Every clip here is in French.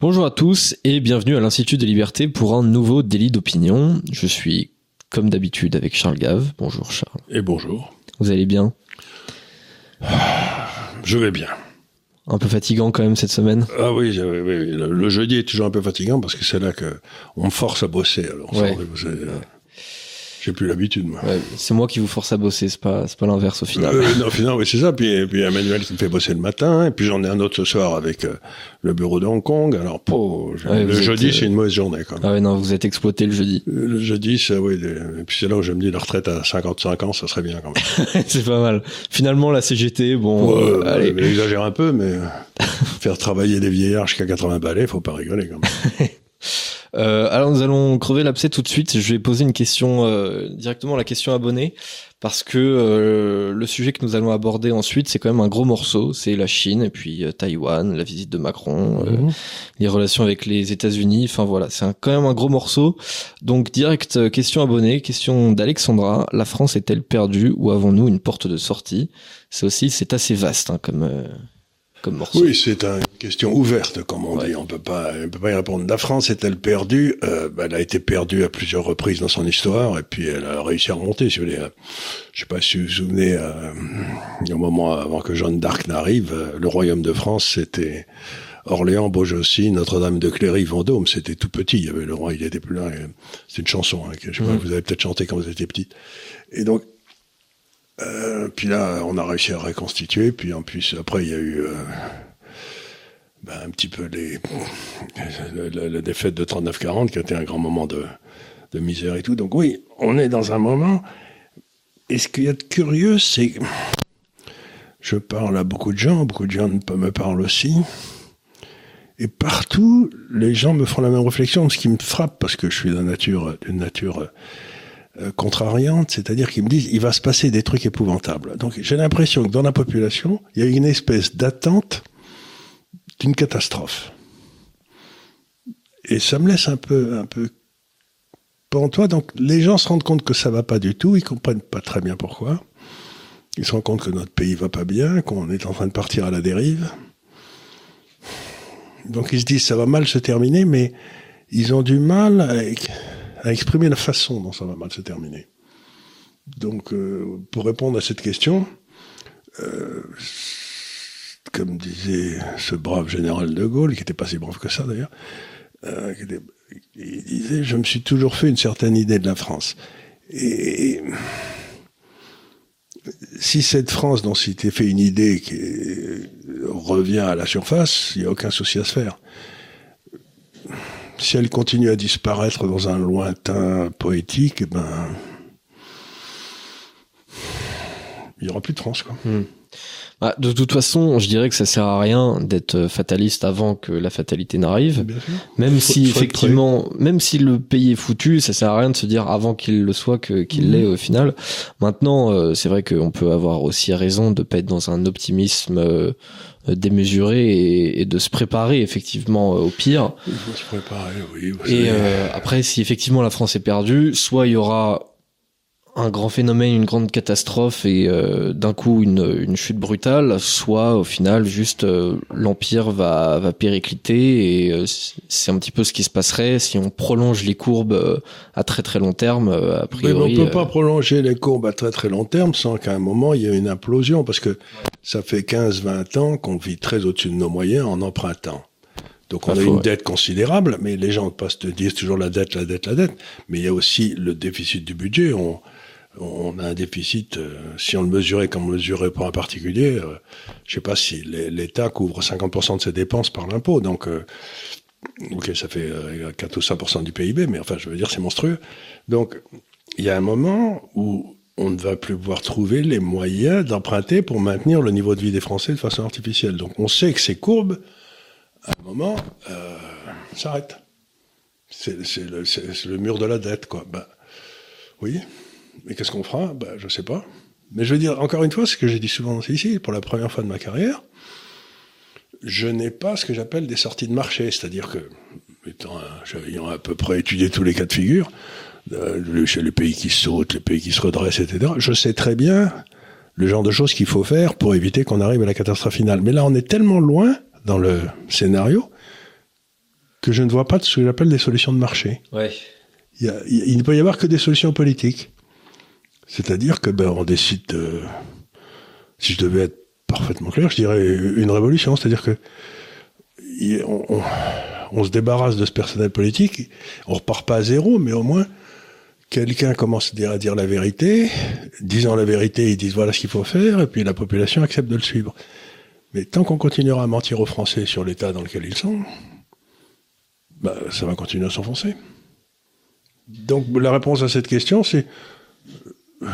Bonjour à tous et bienvenue à l'Institut de Liberté pour un nouveau délit d'opinion. Je suis comme d'habitude avec Charles Gave. Bonjour Charles. Et bonjour. Vous allez bien? Je vais bien. Un peu fatigant quand même cette semaine? Ah oui, oui, oui, Le, le jeudi est toujours un peu fatigant parce que c'est là que on me force à bosser. Alors, Ouais. Ça, j'ai plus l'habitude, moi. Ouais, C'est moi qui vous force à bosser, c'est pas, c'est pas l'inverse au final. Euh, non, finalement, oui, c'est ça. Puis, puis Emmanuel qui me fait bosser le matin. Et puis j'en ai un autre ce soir avec euh, le bureau de Hong Kong. Alors, po, je- Ouais, le êtes, jeudi, euh, c'est une mauvaise journée. Quand même. Ah ouais, non, vous êtes exploité le jeudi. Euh, Le jeudi, c'est oui. des- Et puis c'est là où je me dis la retraite à 55 ans, ça serait bien quand même. c'est pas mal. Finalement, la CGT, bon, euh, allez. mais J'exagère un peu, mais euh, faire travailler des vieillards jusqu'à 80 balais, faut pas rigoler quand même. Euh, alors nous allons crever l'abcès tout de suite. Je vais poser une question euh, directement la question abonnée parce que euh, le sujet que nous allons aborder ensuite c'est quand même un gros morceau. C'est la Chine et puis euh, Taïwan, la visite de Macron, euh, Mhm. les relations avec les États-Unis. Enfin voilà, c'est quand même un gros morceau. Donc direct euh, question abonnée, question d'Alexandra. La France est-elle perdue ou avons-nous une porte de sortie? C'est aussi c'est assez vaste hein, comme euh, comme morceau. Oui, c'est une question ouverte, comme on Ouais. dit. On peut pas, on peut pas y répondre. La France est-elle perdue? Euh, bah, Elle a été perdue à plusieurs reprises dans son histoire, et puis elle a réussi à remonter. Si vous voulez, je sais pas si vous vous souvenez, euh, au moment avant que Jeanne d'Arc n'arrive, euh, le royaume de France, c'était Orléans, Beaugency, Notre-Dame de Cléry, Vendôme. C'était tout petit. Il y avait le roi, il était plus là. C'est une chanson. Hein, que, je sais pas, Mhm. vous avez peut-être chanté quand vous étiez petite. Et donc, euh, puis là, on a réussi à reconstituer. Puis en plus, après, il y a eu euh, ben, un petit peu les, la, la défaite de 39-40, qui a été un grand moment de, de misère et tout. Donc oui, on est dans un moment. Et ce qu'il y a de curieux, c'est que je parle à beaucoup de gens, beaucoup de gens me parlent aussi. Et partout, les gens me font la même réflexion, ce qui me frappe, parce que je suis d'une nature, d'une nature euh, contrariante, c'est-à-dire qu'ils me disent il va se passer des trucs épouvantables. Donc j'ai l'impression que dans la population, il y a une espèce d'attente d'une catastrophe. Et ça me laisse un peu, un peu pantois. Donc les gens se rendent compte que ça va pas du tout, ils comprennent pas très bien pourquoi. Ils se rendent compte que notre pays va pas bien, qu'on est en train de partir à la dérive. Donc ils se disent ça va mal se terminer, mais ils ont du mal à, à exprimer la façon dont ça va mal se terminer. Donc, euh, pour répondre à cette question, euh, comme disait ce brave général de Gaulle, qui n'était pas si brave que ça d'ailleurs, euh, il disait Je me suis toujours fait une certaine idée de la France. Et si cette France dont s'était fait une idée revient à la surface, il n'y a aucun souci à se faire si elle continue à disparaître dans un lointain poétique, eh ben, il y aura plus de France, quoi. Bah, de toute façon, je dirais que ça sert à rien d'être fataliste avant que la fatalité n'arrive. Même Faut- si faut effectivement, même si le pays est foutu, ça sert à rien de se dire avant qu'il le soit que qu'il Mhm. l'est au final. Maintenant, euh, c'est vrai qu'on peut avoir aussi raison de pas être dans un optimisme euh, démesuré et, et de se préparer effectivement euh, au pire. Il faut se préparer, oui. Et euh, après, si effectivement la France est perdue, soit il y aura un grand phénomène, une grande catastrophe et euh, d'un coup une, une chute brutale, soit au final juste euh, l'empire va, va péricliter et euh, c'est un petit peu ce qui se passerait si on prolonge les courbes à très très long terme. a Mais priori, on peut pas prolonger les courbes à très très long terme sans qu'à un moment il y ait une implosion, parce que ça fait 15-20 ans qu'on vit très au-dessus de nos moyens en empruntant. Donc on Pas a faux, une ouais. dette considérable, mais les gens passent te disent toujours la dette, la dette, la dette. Mais il y a aussi le déficit du budget. On, on a un déficit, euh, si on le mesurait comme on le mesurait pour un particulier, euh, je sais pas si l'É- l'État couvre 50% de ses dépenses par l'impôt. Donc, euh, ok, ça fait euh, 4 ou 5% du PIB, mais enfin, je veux dire, c'est monstrueux. Donc, il y a un moment où on ne va plus pouvoir trouver les moyens d'emprunter pour maintenir le niveau de vie des Français de façon artificielle. Donc, on sait que ces courbes, à un moment, euh, s'arrêtent. C'est le, mur de la dette, quoi. Ben, oui. Mais qu'est-ce qu'on fera? Ben, Je sais pas. Mais je veux dire, encore une fois, ce que j'ai dit souvent ici, pour la première fois de ma carrière, je n'ai pas ce que j'appelle des sorties de marché. C'est-à-dire que, étant un- ayant à peu près étudié tous les cas de figure, euh, chez les pays qui sautent, les pays qui se redressent, etc., je sais très bien le genre de choses qu'il faut faire pour éviter qu'on arrive à la catastrophe finale. Mais là, on est tellement loin dans le scénario que je ne vois pas de ce que j'appelle des solutions de marché. Ouais. Il, y a- il- il ne peut y avoir que des solutions politiques. C'est-à-dire que ben, on décide de... Si je devais être parfaitement clair, je dirais une révolution. C'est-à-dire que on, se débarrasse de ce personnel politique, on repart pas à zéro, mais au moins quelqu'un commence à dire, à dire la vérité, disant la vérité, ils disent voilà ce qu'il faut faire, et puis la population accepte de le suivre. Mais tant qu'on continuera à mentir aux Français sur l'état dans lequel ils sont, bah, ça va continuer à s'enfoncer. Donc la réponse à cette question, c'est euh,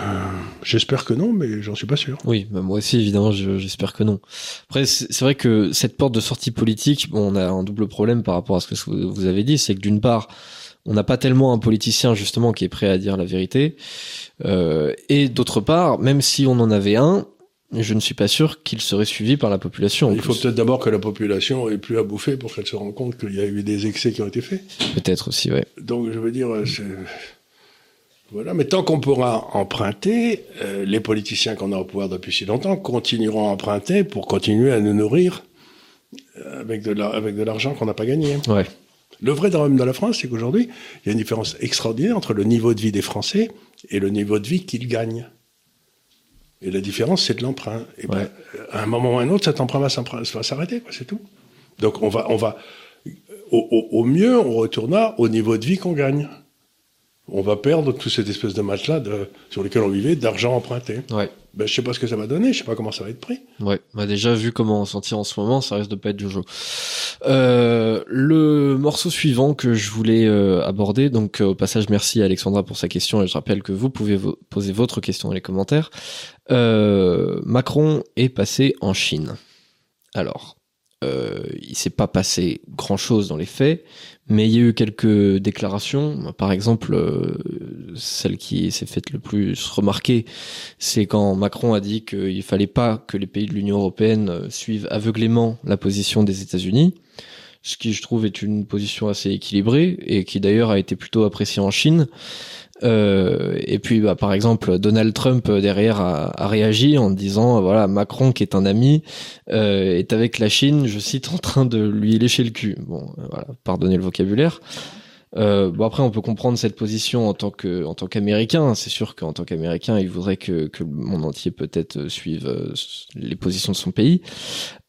j'espère que non, mais j'en suis pas sûr. Oui, bah, moi aussi évidemment, je- j'espère que non. Après, c'est vrai que cette porte de sortie politique, bon, on a un double problème par rapport à ce que vous avez dit, c'est que d'une part, on n'a pas tellement un politicien justement qui est prêt à dire la vérité, euh, et d'autre part, même si on en avait un, je ne suis pas sûr qu'il serait suivi par la population. Il faut peut-être d'abord que la population ait plus à bouffer pour qu'elle se rende compte qu'il y a eu des excès qui ont été faits. peut-être aussi, ouais. Donc je veux dire, c'est- voilà. Mais tant qu'on pourra emprunter, euh, les politiciens qu'on a au pouvoir depuis si longtemps continueront à emprunter pour continuer à nous nourrir euh, avec de la- l'argent qu'on n'a pas gagné. Ouais. Le vrai drame de la France, c'est qu'aujourd'hui, il y a une différence extraordinaire entre le niveau de vie des Français et le niveau de vie qu'ils gagnent. Et la différence, c'est de l'emprunt. Et ben, Ouais. à un moment ou à un autre, cet emprunt va s'arrêter, c'est tout. Donc, on va, on va, au, au- au mieux, on retournera au niveau de vie qu'on gagne. On va perdre toute cette espèce de matelas de, sur lequel on vivait d'argent emprunté. Ouais. Ben, je sais pas ce que ça va donner, je sais pas comment ça va être pris. Ouais, bah déjà vu comment on s'en tire en ce moment, ça risque de pas être Jojo. Euh, le morceau suivant que je voulais euh, aborder, donc euh, au passage merci à Alexandra pour sa question et je rappelle que vous pouvez vo- poser votre question dans les commentaires. Euh, Macron est passé en Chine. Alors, euh, il s'est pas passé grand chose dans les faits, mais il y a eu quelques déclarations. Par exemple, euh, celle qui s'est faite le plus remarquer, c'est quand Macron a dit qu'il fallait pas que les pays de l'Union européenne euh, suivent aveuglément la position des États-Unis, ce qui je trouve est une position assez équilibrée et qui d'ailleurs a été plutôt appréciée en Chine. Euh, et puis, bah, par exemple, Donald Trump euh, derrière a, réagi en disant, euh, voilà, Macron qui est un ami euh, est avec la Chine, je cite, en train de lui lécher le cul. Bon, euh, voilà, pardonnez le vocabulaire. Euh, bon après on peut comprendre cette position en tant que en tant qu'américain. C'est sûr qu'en tant qu'américain il voudrait que que le monde entier peut-être euh, suive euh, les positions de son pays.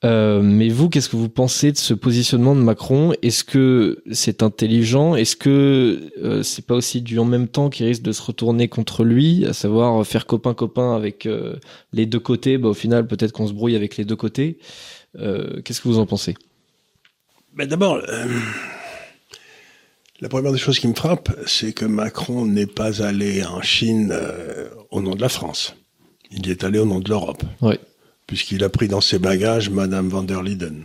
Euh, mais vous qu'est-ce que vous pensez de ce positionnement de Macron? Est-ce que c'est intelligent? Est-ce que euh, c'est pas aussi du en même temps qui risque de se retourner contre lui, à savoir faire copain copain avec euh, les deux côtés? Bah au final peut-être qu'on se brouille avec les deux côtés. Qu'est-ce que vous en pensez? Ben d'abord, la première des choses qui me frappe, c'est que Macron n'est pas allé en Chine euh, au nom de la France. Il y est allé au nom de l'Europe. Ouais. Puisqu'il a pris dans ses bagages Madame van der Leyden.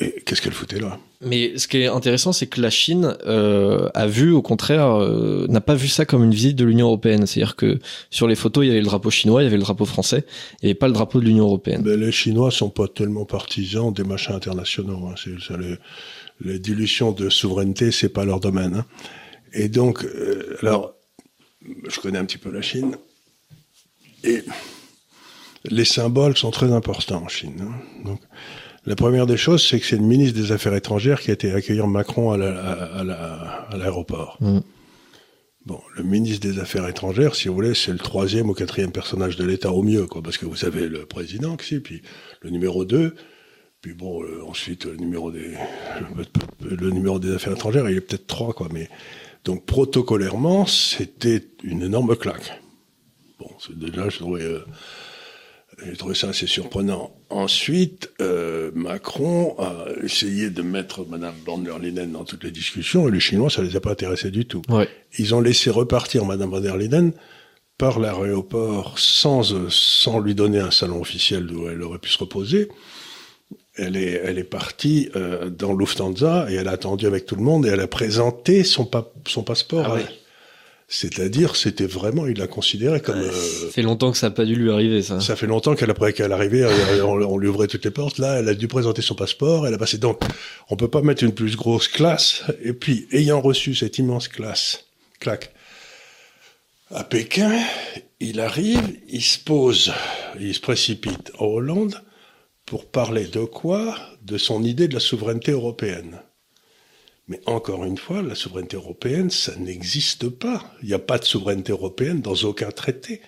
Et qu'est-ce qu'elle foutait là? Mais ce qui est intéressant, c'est que la Chine euh, a vu, au contraire, euh, n'a pas vu ça comme une visite de l'Union européenne. C'est-à-dire que sur les photos, il y avait le drapeau chinois, il y avait le drapeau français, il n'y avait pas le drapeau de l'Union européenne. Les Chinois sont pas tellement partisans des machins internationaux. Hein. C'est, ça, les, les dilutions de souveraineté, c'est pas leur domaine. hein. Et donc, euh, alors, je connais un petit peu la Chine. Et les symboles sont très importants en Chine. hein. Donc, la première des choses, c'est que c'est le ministre des Affaires étrangères qui a été accueillir Macron à, la- à- à la- à l'aéroport. Mm. Bon, le ministre des Affaires étrangères, si vous voulez, c'est le troisième ou quatrième personnage de l'État au mieux, quoi, parce que vous avez le président, qui, puis le numéro 2, puis bon, euh, ensuite le numéro des le, numéro des Affaires étrangères, il est peut-être 3, quoi, mais donc protocolairement, c'était une énorme claque. Bon, c'est déjà, je trouvais, euh, j'ai trouvé ça assez surprenant. Ensuite, euh, Macron a essayé de mettre Madame van der Leyen dans toutes les discussions, et les Chinois, ça les a pas intéressés du tout. Ouais. Ils ont laissé repartir Madame van der Leyen par l'aéroport sans, euh, sans lui donner un salon officiel où elle aurait pu se reposer. Elle est, elle est partie euh, dans Lufthansa et elle a attendu avec tout le monde et elle a présenté son, pa- son passeport. Ah à- ouais. C'est-à-dire, c'était vraiment, il l'a considéré comme... euh, Ça fait longtemps que ça n'a pas dû lui arriver, ça. ça fait longtemps qu'elle après qu'elle arrivait, euh, on, on lui ouvrait toutes les portes. Là, elle a dû présenter son passeport. Elle a passé. Donc, on peut pas mettre une plus grosse classe. Et puis, ayant reçu cette immense classe, claque, à Pékin, il arrive, il se pose, il se précipite en Hollande pour parler de quoi? De son idée de la souveraineté européenne. Mais encore une fois, la souveraineté européenne, ça n'existe pas. Il n'y a pas de souveraineté européenne dans aucun traité.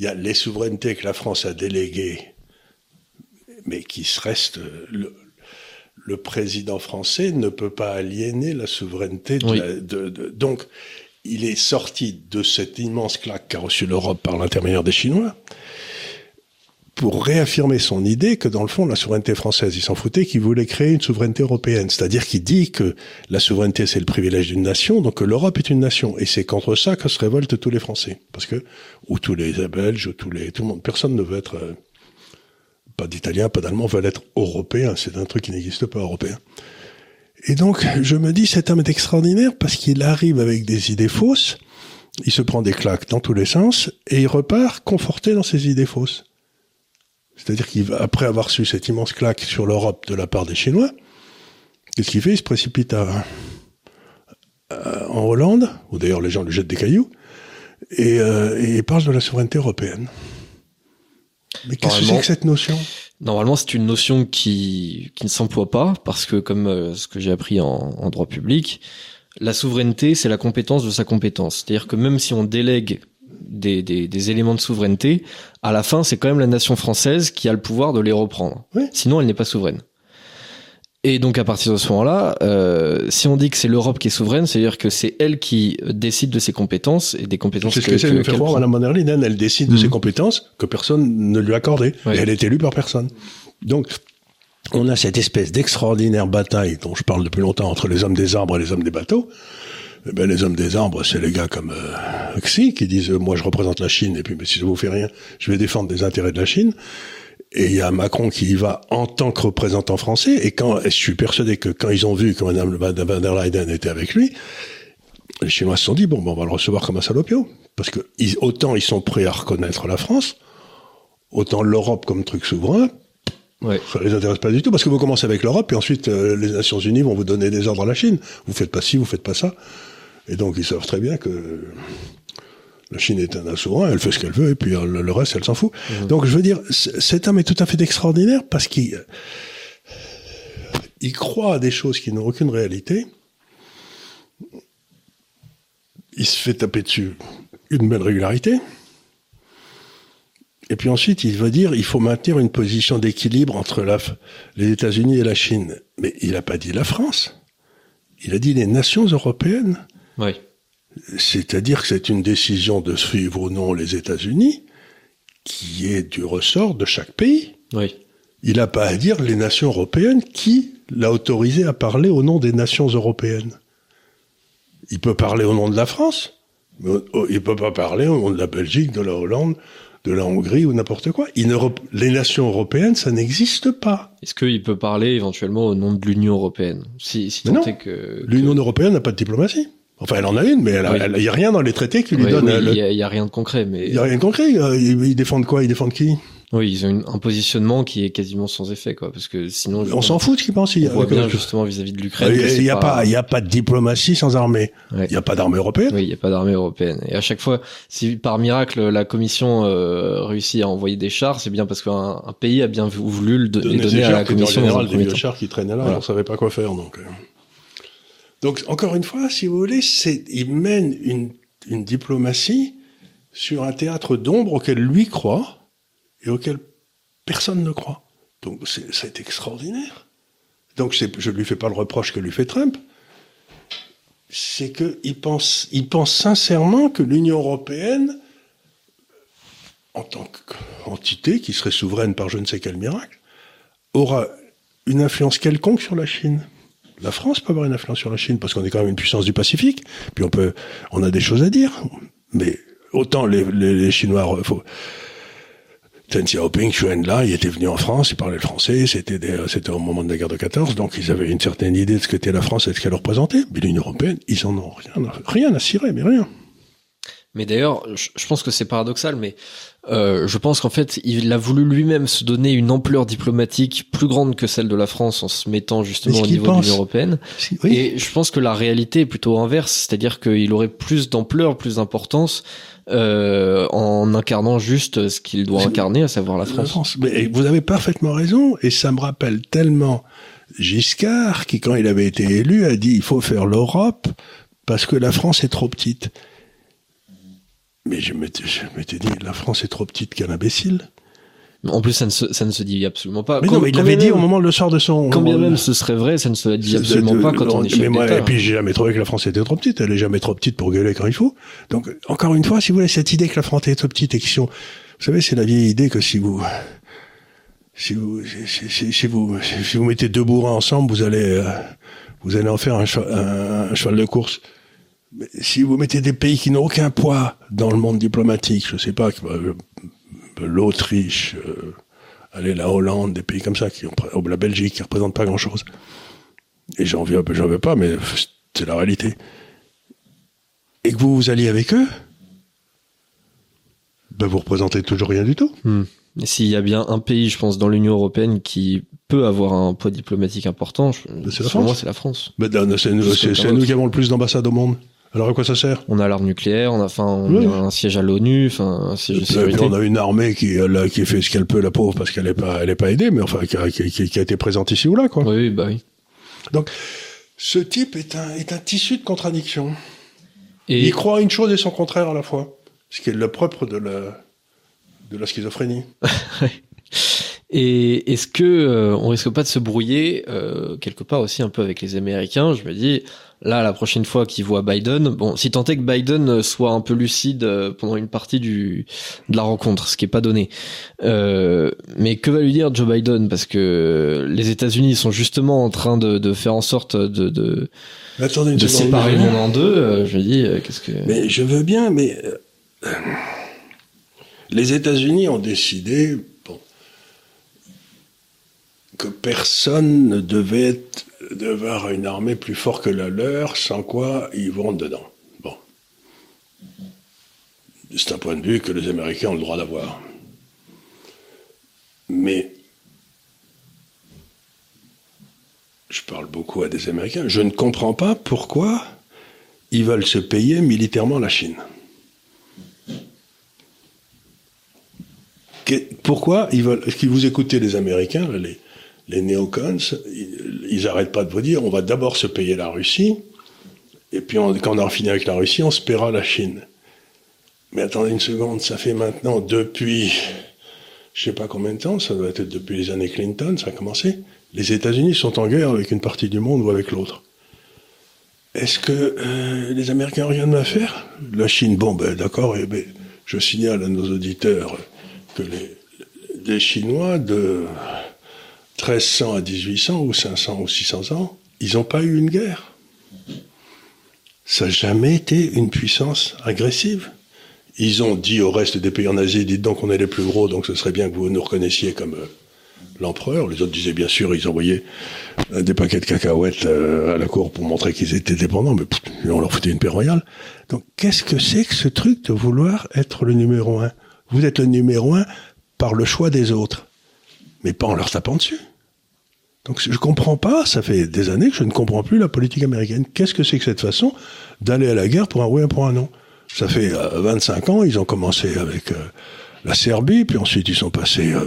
Il y a les souverainetés que la France a déléguées, mais qui se restent. Le, le président français ne peut pas aliéner la souveraineté de, Oui. la- de- de- donc il est sorti de cette immense claque qu'a reçue l'Europe par l'intermédiaire des Chinois pour réaffirmer son idée que dans le fond la souveraineté française il s'en foutait qu'il voulait créer une souveraineté européenne c'est-à-dire qu'il dit que la souveraineté c'est le privilège d'une nation donc que l'Europe est une nation et c'est contre ça que se révoltent tous les Français parce que ou tous les Belges ou tous les tout le monde personne ne veut être euh, pas d'Italiens, pas d'Allemands veulent être européens. C'est un truc qui n'existe pas, européen. Et donc, je me dis, cet homme est extraordinaire parce qu'il arrive avec des idées fausses, il se prend des claques dans tous les sens, et il repart conforté dans ses idées fausses. C'est-à-dire qu'après avoir reçu cette immense claque sur l'Europe de la part des Chinois, qu'est-ce qu'il fait? Il se précipite à, à- en Hollande, où d'ailleurs les gens lui jettent des cailloux, et, euh, et il parle de la souveraineté européenne. Mais qu'est-ce que c'est que cette notion? Normalement, c'est une notion qui, qui ne s'emploie pas parce que, comme euh, ce que j'ai appris en, en droit public, la souveraineté, c'est la compétence de sa compétence. C'est-à-dire que même si on délègue des, des, des éléments de souveraineté, à la fin, c'est quand même la nation française qui a le pouvoir de les reprendre. Oui. Sinon, elle n'est pas souveraine. Et donc, à partir de ce moment-là, euh, si on dit que c'est l'Europe qui est souveraine, c'est-à-dire que c'est elle qui décide de ses compétences et des compétences C'est ce que c'est de nous faire prend. Madame von der Leyen. Elle décide de Mhm. ses compétences que personne ne lui a accordées. Elle est élue par personne. Donc, on a cette espèce d'extraordinaire bataille dont je parle depuis longtemps entre les hommes des arbres et les hommes des bateaux. Eh ben, les hommes des arbres, c'est les gars comme euh, Xi qui disent euh, moi je représente la Chine et puis mais si ça vous fait rien, je vais défendre les intérêts de la Chine. Et il y a Macron qui y va en tant que représentant français. Et quand et je suis persuadé que quand ils ont vu que Madame van der Leyen était avec lui, les Chinois se sont dit bon, ben, on va le recevoir comme un salopio, parce que ils- autant ils sont prêts à reconnaître la France, autant l'Europe comme truc souverain, Ouais. ça les intéresse pas du tout, parce que vous commencez avec l'Europe et ensuite euh, les Nations Unies vont vous donner des ordres à la Chine. Vous faites pas ci, vous faites pas ça, et donc ils savent très bien que la Chine est un souverain, elle fait ce qu'elle veut, et puis euh, le, le reste, elle s'en fout. Donc je veux dire, cet homme est tout à fait extraordinaire parce qu'il il croit à des choses qui n'ont aucune réalité. Il se fait taper dessus une belle régularité. Et puis ensuite, il va dire il faut maintenir une position d'équilibre entre la, les États-Unis et la Chine. Mais il n'a pas dit la France. Il a dit les nations européennes. Ouais. C'est-à-dire que c'est une décision de suivre ou non les États-Unis qui est du ressort de chaque pays. Oui. Il n'a pas à dire les nations européennes qui l'a autorisé à parler au nom des nations européennes. Il peut parler au nom de la France, mais il peut pas parler au nom de la Belgique, de la Hollande, de la Hongrie ou n'importe quoi. Il ne rep- les nations européennes, ça n'existe pas. Est-ce qu'il peut parler éventuellement au nom de l'Union européenne? Si, si Mais tant non. est que. L'Union européenne n'a pas de diplomatie. Enfin, elle en a une, mais a- Oui. il n'y a rien dans les traités qui lui Ouais, donne. oui, euh, il le- y, a- il rien de concret, mais Il n'y a rien de concret. euh, Ils, ils défendent quoi Ils défendent qui? Oui, ils ont une- un positionnement qui est quasiment sans effet, quoi, parce que sinon, On s'en fout de ce qu'ils pensent. Il On voit bien justement vis-à-vis de l'Ukraine. que il n'y a, pas, il y a pas de diplomatie sans armée. Ouais. Il n'y a pas d'armée européenne. Oui, il n'y a pas d'armée européenne. Et à chaque fois, si par miracle la Commission euh, réussit à envoyer des chars, c'est bien parce qu'un un pays a bien voulu le do- les Donner donner à la Commission. en général, des vieux chars qui traînaient là, Voilà. on savait pas quoi faire. Donc, euh. Donc encore une fois, si vous voulez, c'est, il mène une, diplomatie sur un théâtre d'ombre auquel lui croit et auquel personne ne croit. Donc c'est, extraordinaire. Donc je lui fais pas le reproche que lui fait Trump. C'est que il pense, il pense sincèrement que l'Union européenne, en tant qu'entité qui serait souveraine par je ne sais quel miracle, aura une influence quelconque sur la Chine. La France peut avoir une influence sur la Chine parce qu'on est quand même une puissance du Pacifique. Puis on peut, on a des choses à dire. Mais autant les, les, les Chinois, faut, Deng Xiaoping, Xu là, il était venu en France, il parlait le français, c'était c'était au moment de la guerre de 14, donc ils avaient une certaine idée de ce qu'était la France et de ce qu'elle représentait. Mais l'Union européenne, ils en ont rien, à- rien à cirer, mais rien. Mais d'ailleurs, je pense que c'est paradoxal, mais euh, je pense qu'en fait, il a voulu lui-même se donner une ampleur diplomatique plus grande que celle de la France en se mettant justement au niveau de l'Union européenne. Oui. Et je pense que la réalité est plutôt inverse, c'est-à-dire qu'il aurait plus d'ampleur, plus d'importance euh, en incarnant juste ce qu'il doit incarner, à savoir la La France. France. Mais vous avez parfaitement raison, et ça me rappelle tellement Giscard, qui quand il avait été élu, a dit il faut faire l'Europe parce que la France est trop petite. Mais je m'étais, je m'étais dit, la France est trop petite qu'un imbécile. En plus, ça ne se, ça ne se dit absolument pas. Mais Quand- non, mais il l'avait dit au moment le sort de son. Quand bien même ce serait vrai, ça ne se dit absolument de- pas quand on est mais chef moi, d'État. Et puis j'ai jamais trouvé que la France était trop petite. Elle est jamais trop petite pour gueuler quand il faut. Donc encore une fois, si vous voulez cette idée que la France est trop petite et que si on- vous savez, c'est la vieille idée que si vous si vous si, si- si vous si vous mettez deux bourrins ensemble, vous allez euh, vous allez en faire un, cheval- un- un cheval de course. Si vous mettez des pays qui n'ont aucun poids dans le monde diplomatique, je sais pas, euh, l'Autriche, euh, allez, la Hollande, des pays comme ça, qui ont, ou la Belgique, qui représentent pas grand-chose. Et j'en veux, j'en veux pas, mais c'est la réalité. Et que vous vous alliez avec eux, ben vous représentez toujours rien du tout. Hmm. S'il y a bien un pays, je pense, dans l'Union européenne qui peut avoir un poids diplomatique important, je- c'est la selon France. moi, c'est la France. Ben, c'est nous qui avons le plus d'ambassades au monde. Alors à quoi ça sert? On a l'arme nucléaire, on a, enfin, on Oui. a un siège à l'ONU, enfin, un siège de puis, sécurité. On a une armée qui, euh, là, qui fait ce qu'elle peut, la pauvre, parce qu'elle est pas, elle est pas aidée, mais enfin, qui a, qui- qui- qui a été présente ici ou là, quoi. Oui, bah oui. Donc, ce type est un, est un tissu de contradictions. Et Il croit une chose et son contraire à la fois. Ce qui est le propre de la, de la schizophrénie. Et est-ce que euh, on risque pas de se brouiller euh, quelque part aussi un peu avec les Américains? Je me dis là la prochaine fois qu'ils voient Biden, bon si tant est que Biden soit un peu lucide euh, pendant une partie du de la rencontre, ce qui est pas donné. Euh, mais que va lui dire Joe Biden? Parce que les États-Unis sont justement en train de, de faire en sorte de, de, attendez séparer le monde en deux. Euh, je dis euh, qu'est-ce que Mais je veux bien, mais euh, les États-Unis ont décidé bon, que personne ne devait être, devait avoir une armée plus forte que la leur, sans quoi ils vont dedans. Bon. C'est un point de vue que les Américains ont le droit d'avoir. Mais je parle beaucoup à des Américains, je ne comprends pas pourquoi ils veulent se payer militairement la Chine. Que- pourquoi ils veulent Est-ce qu'ils vous écoutez les Américains, les, les néocons, ils, ils arrêtent pas de vous dire on va d'abord se payer la Russie, et puis quand on aura fini avec la Russie, on se paiera la Chine. Mais attendez une seconde, ça fait maintenant depuis, je sais pas combien de temps, ça doit être depuis les années Clinton, ça a commencé. Les États-Unis sont en guerre avec une partie du monde ou avec l'autre. Est-ce que euh, les Américains ont rien à faire? La Chine, bon, ben d'accord, eh ben, je signale à nos auditeurs que les Chinois de 1300 à 1800 ou 500 ou 600 ans, ils n'ont pas eu une guerre. Ça n'a jamais été une puissance agressive. Ils ont dit au reste des pays en Asie, dites donc on est les plus gros, donc ce serait bien que vous nous reconnaissiez comme euh, l'empereur. Les autres disaient bien sûr, ils envoyaient euh, des paquets de cacahuètes euh, à la cour pour montrer qu'ils étaient dépendants, mais on leur foutait une paix royale. Donc qu'est-ce que c'est que ce truc de vouloir être le numéro un? Vous êtes le numéro un par le choix des autres, mais pas en leur tapant dessus. Donc je comprends pas, ça fait des années que je ne comprends plus la politique américaine. Qu'est-ce que c'est que cette façon d'aller à la guerre pour un oui et pour un non? Ça fait euh, 25 ans, ils ont commencé avec euh, la Serbie, puis ensuite ils sont passés euh,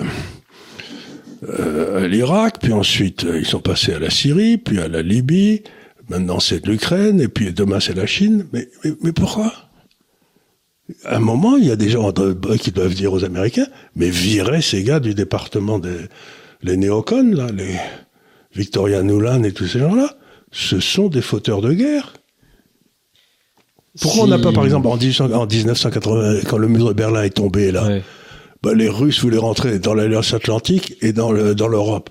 euh, à l'Irak, puis ensuite euh, ils sont passés à la Syrie, puis à la Libye, maintenant c'est l'Ukraine, et puis demain c'est la Chine. Mais, mais, mais pourquoi? À un moment, il y a des gens de- qui doivent dire aux Américains, mais virez ces gars du département des les néocons, là, les Victoria Nuland et tous ces gens-là, ce sont des fauteurs de guerre. Pourquoi on n'a pas, par exemple, en, 1800 en 1980, quand le mur de Berlin est tombé, là, Ouais. bah, les Russes voulaient rentrer dans l'Alliance Atlantique et dans le- dans l'Europe.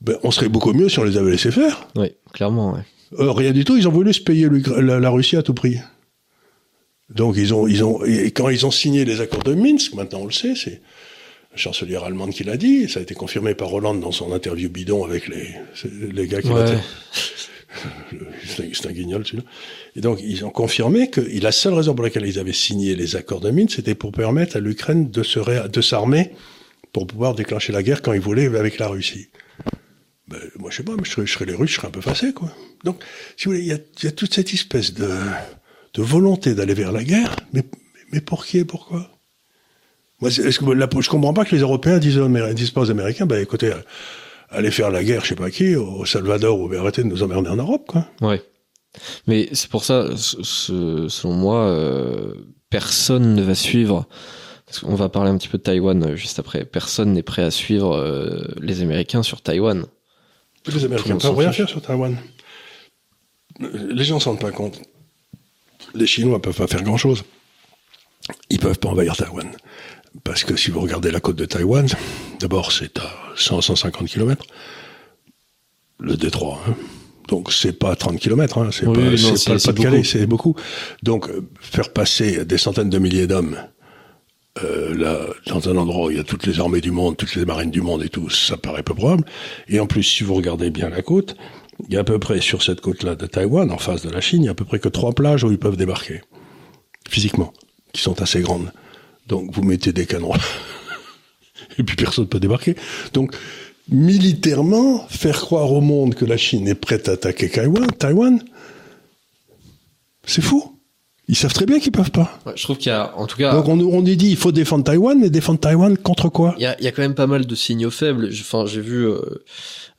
Ben, on serait beaucoup mieux si on les avait laissés faire. Oui, clairement. Ouais. Euh, rien du tout, ils ont voulu se payer la, la Russie à tout prix. Donc ils ont, ils ont, et quand ils ont signé les accords de Minsk, maintenant on le sait, c'est chancelière allemande qui l'a dit, ça a été confirmé par Hollande dans son interview bidon avec les, les gars qui Ouais. C'est un, guignol celui-là. Et donc ils ont confirmé que la seule raison pour laquelle ils avaient signé les accords de Minsk, c'était pour permettre à l'Ukraine de se de s'armer pour pouvoir déclencher la guerre quand ils voulaient avec la Russie. Ben, moi, je sais pas, mais je serais, je serais les Russes, je serais un peu fâché, quoi. Donc, si vous voulez, il y a, y a toute cette espèce de, de volonté d'aller vers la guerre, mais, mais pour qui et pourquoi? Moi, est-ce que je comprends pas que les Européens disent, disent pas aux Américains, ben écoutez, aller faire la guerre, je sais pas qui, au Salvador, ou arrêtez de nous emmerder en Europe, quoi. Ouais. Mais c'est pour ça, selon moi, euh, personne ne va suivre. Parce qu'on va parler un petit peu de Taïwan euh, juste après. Personne n'est prêt à suivre euh, les Américains sur Taïwan. Les Américains ne peuvent rien faire sur Taïwan. Les gens s'en rendent pas compte. Les Chinois peuvent pas faire grand chose. Ils peuvent pas envahir Taïwan. Parce que si vous regardez la côte de Taïwan, d'abord c'est à 100-150 km. Le détroit, hein. Donc c'est pas 30 km, hein, c'est pas, pas le Pas-de-Calais, c'est beaucoup. Donc euh, faire passer des centaines de milliers d'hommes euh, là, dans un endroit où il y a toutes les armées du monde, toutes les marines du monde et tout, ça paraît peu probable. Et en plus, si vous regardez bien la côte, il y a à peu près sur cette côte-là de Taïwan, en face de la Chine, il y a à peu près que trois plages où ils peuvent débarquer, physiquement, qui sont assez grandes. Donc vous mettez des canons, et puis personne ne peut débarquer. Donc militairement, faire croire au monde que la Chine est prête à attaquer Taïwan, Taïwan c'est fou. Ils savent très bien qu'ils peuvent pas. je trouve qu'il y a, en tout cas. Donc on, on dit il faut défendre Taïwan, mais défendre Taïwan contre quoi? Il y a, il y a quand même pas mal de signaux faibles. Enfin, j'ai vu, euh,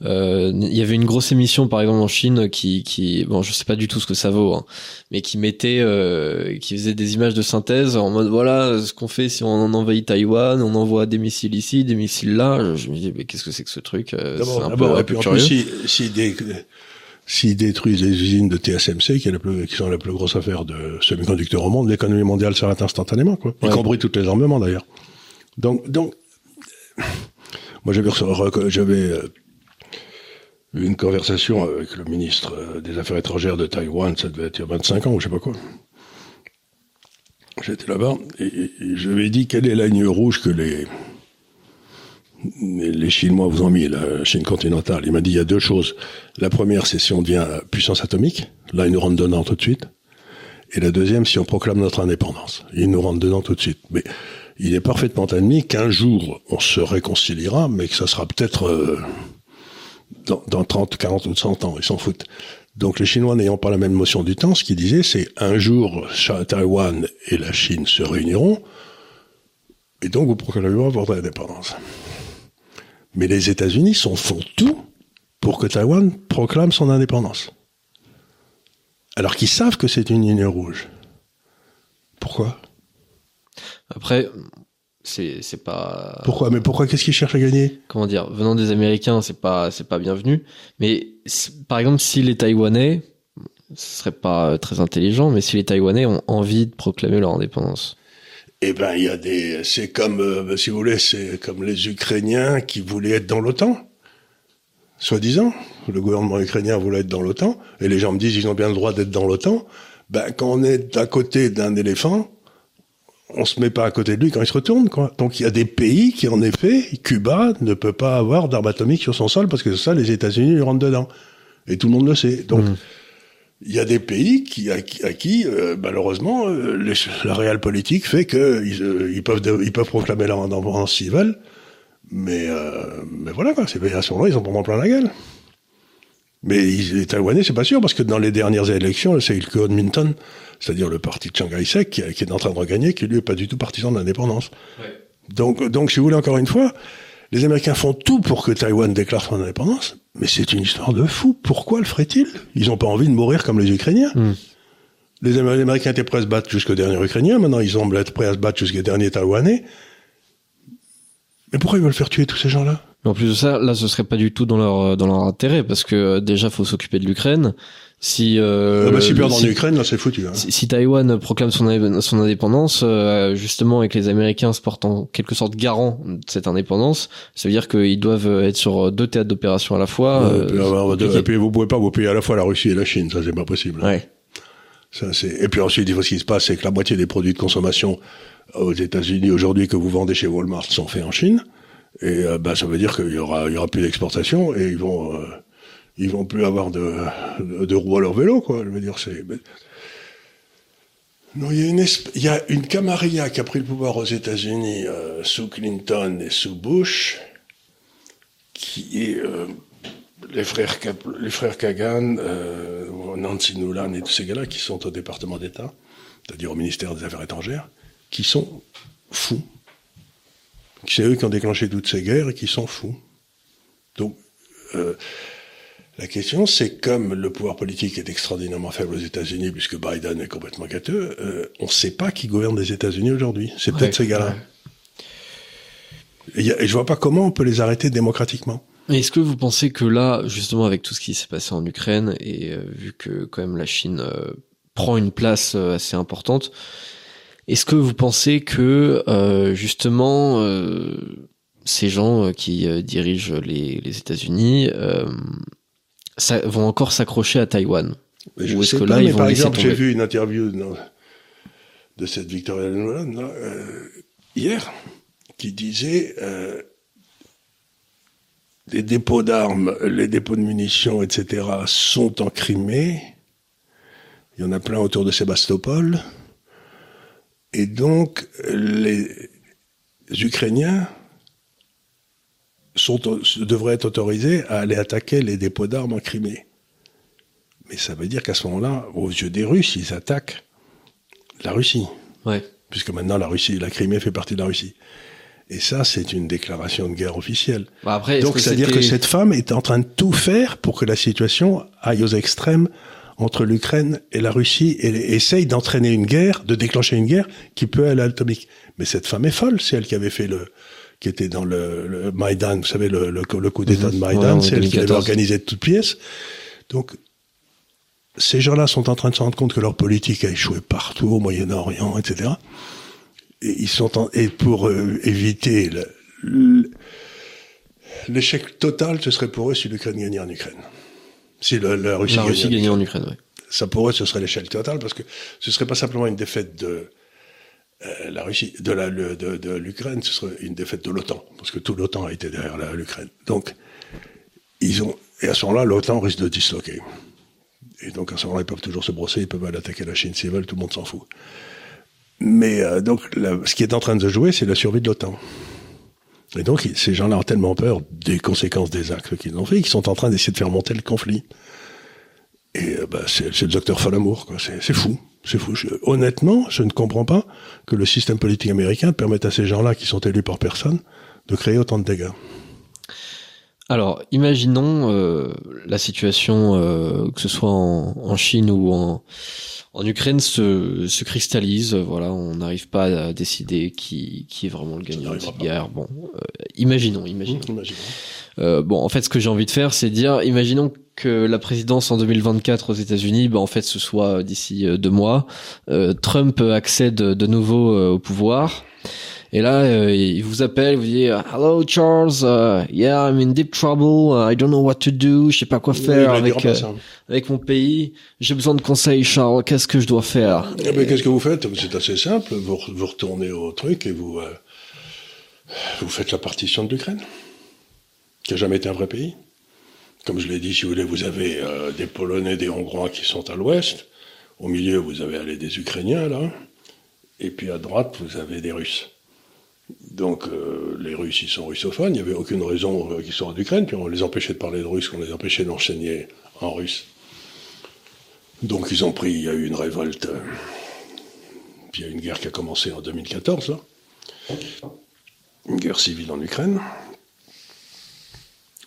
euh, il y avait une grosse émission par exemple en Chine qui, qui, bon, je sais pas du tout ce que ça vaut, hein, mais qui mettait, euh, qui faisait des images de synthèse en mode voilà ce qu'on fait si on en envahit Taïwan, on envoie des missiles ici, des missiles là. Je me dis mais qu'est-ce que c'est que ce truc euh, et puis en plus si, si des S'ils détruisent les usines de TSMC, qui, est la plus, qui sont la plus grosse affaire de semi-conducteurs au monde, l'économie mondiale s'arrête instantanément, quoi. Y compris tous les armements, d'ailleurs. Donc, donc, moi, j'avais, j'avais eu une conversation avec le ministre euh, des Affaires étrangères de Taïwan, ça devait être il y a 25 ans, ou je sais pas quoi. J'étais là-bas, et, et je lui ai dit quelle est la ligne rouge que les, les Chinois vous ont mis, la Chine continentale. Il m'a dit il y a deux choses. La première, c'est si on devient puissance atomique. Là, ils nous rendent dedans tout de suite. Et la deuxième, si on proclame notre indépendance. Ils nous rendent dedans tout de suite. Mais il est parfaitement admis qu'un jour, on se réconciliera, mais que ça sera peut-être euh, dans, dans 30, 40 ou 100 ans. Ils s'en foutent. Donc les Chinois n'ayant pas la même notion du temps, ce qu'ils disaient, c'est un jour, Taïwan et la Chine se réuniront, et donc vous proclamerez votre indépendance. Mais les États-Unis font tout pour que Taïwan proclame son indépendance. Alors qu'ils savent que c'est une ligne rouge. Pourquoi? Après, c'est c'est pas. Pourquoi? Mais pourquoi? Qu'est-ce qu'ils cherchent à gagner? Comment dire? Venant des Américains, c'est pas c'est pas bienvenu. Mais par exemple, si les Taïwanais, ce serait pas très intelligent, mais si les Taïwanais ont envie de proclamer leur indépendance, eh ben, il y a des, c'est comme, euh, si vous voulez, c'est comme les Ukrainiens qui voulaient être dans l'OTAN. Soi-disant, le gouvernement ukrainien voulait être dans l'OTAN, et les gens me disent ils ont bien le droit d'être dans l'OTAN. Ben, quand on est à côté d'un éléphant, on se met pas à côté de lui quand il se retourne, quoi. Donc il y a des pays qui, en effet, Cuba ne peut pas avoir d'armes atomiques sur son sol parce que ça, les États-Unis lui rentrent dedans. Et tout le monde le sait. Donc, mmh il y a des pays qui, à, qui, euh, malheureusement, euh, la réelle politique fait que ils, euh, ils, peuvent, ils peuvent proclamer leur indépendance s'ils veulent, mais, mais voilà quoi, ces pays là ils en prendront plein la gueule. Mais les Taïwanais, c'est pas sûr, parce que dans les dernières élections, c'est le Kuomintang, c'est-à-dire le parti de Chiang Kai-shek, qui, qui, est en train de regagner, qui lui est pas du tout partisan de l'indépendance. Ouais. Donc, donc, si vous voulez encore une fois, les Américains font tout pour que Taïwan déclare son indépendance, mais c'est une histoire de fou. Pourquoi le ferait-il? Ils n'ont pas envie de mourir comme les Ukrainiens. Hmm. Les Américains étaient prêts à se battre jusqu'au dernier Ukrainien, maintenant ils semblent être prêts à se battre jusqu'au dernier Taïwanais. Mais pourquoi ils veulent faire tuer tous ces gens-là? En plus de ça, là, ce serait pas du tout dans leur dans leur intérêt parce que euh, déjà, faut s'occuper de l'Ukraine. Si euh, ah bah, si perdent en Ukraine, là c'est foutu. Hein. Si, si, Taïwan proclame son, son indépendance, euh, justement avec les Américains se portant en quelque sorte garant de cette indépendance, ça veut dire qu'ils doivent être sur deux théâtres d'opération à la fois. Euh, et, puis, vous pouvez pas vous payer à la fois la Russie et la Chine, ça c'est pas possible. Ouais. Ça, c'est... Et puis ensuite, ce qui se passe, c'est que la moitié des produits de consommation aux États-Unis aujourd'hui que vous vendez chez Walmart sont faits en Chine. Et euh, bah, ça veut dire qu'il y aura, il y aura plus d'exportation et ils vont ils vont plus avoir de, roues à leur vélo, quoi. Je veux dire, c'est. Non, il y a une, camarilla qui a pris le pouvoir aux États-Unis euh, sous Clinton et sous Bush, qui est euh, les frères les frères Kagan, euh, Nancy Nolan et tous ces gars-là qui sont au département d'État, c'est-à-dire au ministère des Affaires étrangères, qui sont fous. C'est eux qui ont déclenché toutes ces guerres et qui sont fous. Donc la question, c'est comme le pouvoir politique est extraordinairement faible aux États-Unis, puisque Biden est complètement gâteux, euh, on ne sait pas qui gouverne les États-Unis aujourd'hui. C'est peut-être ces gars-là. Et, et je vois pas comment on peut les arrêter démocratiquement. Est-ce que vous pensez que là, justement, avec tout ce qui s'est passé en Ukraine et euh, vu que quand même la Chine euh, prend une place assez importante, est-ce que vous pensez que justement ces gens qui dirigent les, les États-Unis ça, vont encore s'accrocher à Taïwan je Ou est-ce que là, ils vont par exemple, j'ai vu une interview de cette Victoria Nuland hier qui disait les dépôts d'armes, les dépôts de munitions, etc., sont en Crimée. Il y en a plein autour de Sébastopol. Et donc, les Ukrainiens sont, devraient être autorisés à aller attaquer les dépôts d'armes en Crimée. Mais ça veut dire qu'à ce moment-là, aux yeux des Russes, ils attaquent la Russie. Ouais. Puisque maintenant, la Russie, la Crimée fait partie de la Russie. Et ça, c'est une déclaration de guerre officielle. Bah après, Donc, c'est-à-dire que cette femme est en train de tout faire pour que la situation aille aux extrêmes entre l'Ukraine et la Russie et essaye d'entraîner une guerre, de déclencher une guerre qui peut aller à l'atomique. Mais cette femme est folle, c'est elle qui avait fait le, qui était dans le, le Maïdan, vous savez, le, le, coup d'État de mhm. Maïdan, c'est elle qui avait organisé de toutes pièces. Donc, ces gens-là sont en train de se rendre compte que leur politique a échoué partout, au Moyen-Orient, etc ils sont et pour euh, éviter l'échec total, ce serait pour eux si l'Ukraine gagnait en Ukraine. Si la Russie, gagnait, en Ukraine, oui. Ça pour eux, ce serait l'échec total parce que ce serait pas simplement une défaite de euh, la Russie, de la de, de l'Ukraine, ce serait une défaite de l'OTAN parce que tout l'OTAN a été derrière l'Ukraine. Donc ils ont et à ce moment-là, l'OTAN risque de disloquer. Et donc à ce moment-là, ils peuvent toujours se brosser, ils peuvent aller attaquer la Chine s'ils veulent, tout le monde s'en fout. Mais euh, donc, ce qui est en train de se jouer, c'est la survie de l'OTAN. Et donc, ces gens-là ont tellement peur des conséquences des actes qu'ils ont fait qu'ils sont en train d'essayer de faire monter le conflit. Et euh, bah, c'est le docteur Falamour, quoi. C'est fou. C'est fou. honnêtement, je ne comprends pas que le système politique américain permette à ces gens-là, qui sont élus par personne, de créer autant de dégâts. Alors, imaginons euh, la situation, que ce soit en, en Chine ou en, en Ukraine se, se cristallise. Voilà, on n'arrive pas à décider qui, qui est vraiment le gagnant de cette guerre. Bon, euh, imaginons, imaginons. Euh, bon, en fait, ce que j'ai envie de faire, c'est dire, imaginons que la présidence en 2024 aux États-Unis, bah, en fait, ce soit d'ici euh, deux mois. Trump accède de nouveau au pouvoir. Et là, euh, il vous appelle, il vous dit Hello Charles, uh, yeah, I'm in deep trouble, uh, I don't know what to do, je sais pas quoi faire avec euh, avec mon pays. J'ai besoin de conseils, Charles. Qu'est-ce que je dois faire? Eh ben, Qu'est-ce que vous faites? C'est assez simple. Vous, vous retournez au truc et vous euh, vous faites la partition de l'Ukraine, qui a jamais été un vrai pays. Comme je l'ai dit, si vous voulez, vous avez des Polonais, des Hongrois qui sont à l'ouest. Au milieu, vous avez des Ukrainiens là. Et puis à droite, vous avez des Russes. Donc euh, les Russes, ils sont russophones, il n'y avait aucune raison euh, qu'ils soient en Ukraine, puis on les empêchait de parler de russe, on les empêchait d'enseigner en russe. Donc ils ont pris, il y a eu une révolte, euh, puis il y a une guerre qui a commencé en 2014, une guerre civile en Ukraine.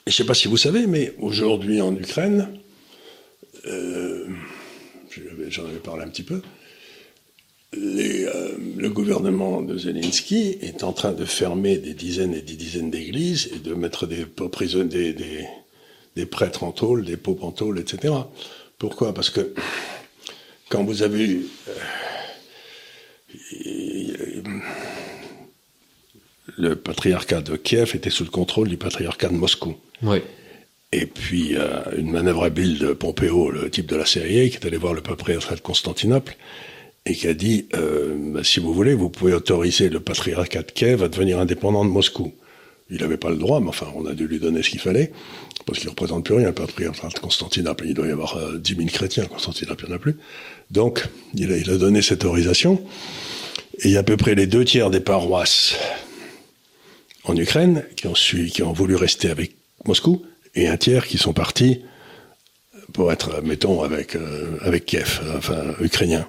Et je ne sais pas si vous savez, mais aujourd'hui en Ukraine, j'en avais parlé un petit peu, euh, le gouvernement de Zelensky est en train de fermer des dizaines et des dizaines d'églises et de mettre des, des, des, prêtres en tôle, des popes en tôle, etc. Pourquoi? Parce que quand vous avez eu... Euh, le patriarcat de Kiev était sous le contrôle du patriarcat de Moscou. Oui. Et puis, euh, une manœuvre habile de Pompéo, le type de la CIA, qui est allé voir le patriarcat de Constantinople, et qui a dit euh, bah, si vous voulez, vous pouvez autoriser le patriarcat de Kiev à devenir indépendant de Moscou. Il n'avait pas le droit, mais enfin, on a dû lui donner ce qu'il fallait, parce qu'il ne représente plus rien, le patriarcat de Constantinople. Il doit y avoir euh, 10 000 chrétiens, Constantinople, il n'y en a plus. Donc, il a, il a donné cette autorisation, et il y a à peu près les deux tiers des paroisses en Ukraine qui ont, su, qui ont voulu rester avec Moscou, et un tiers qui sont partis pour être, mettons, avec, euh, avec Kiev, enfin, ukrainien.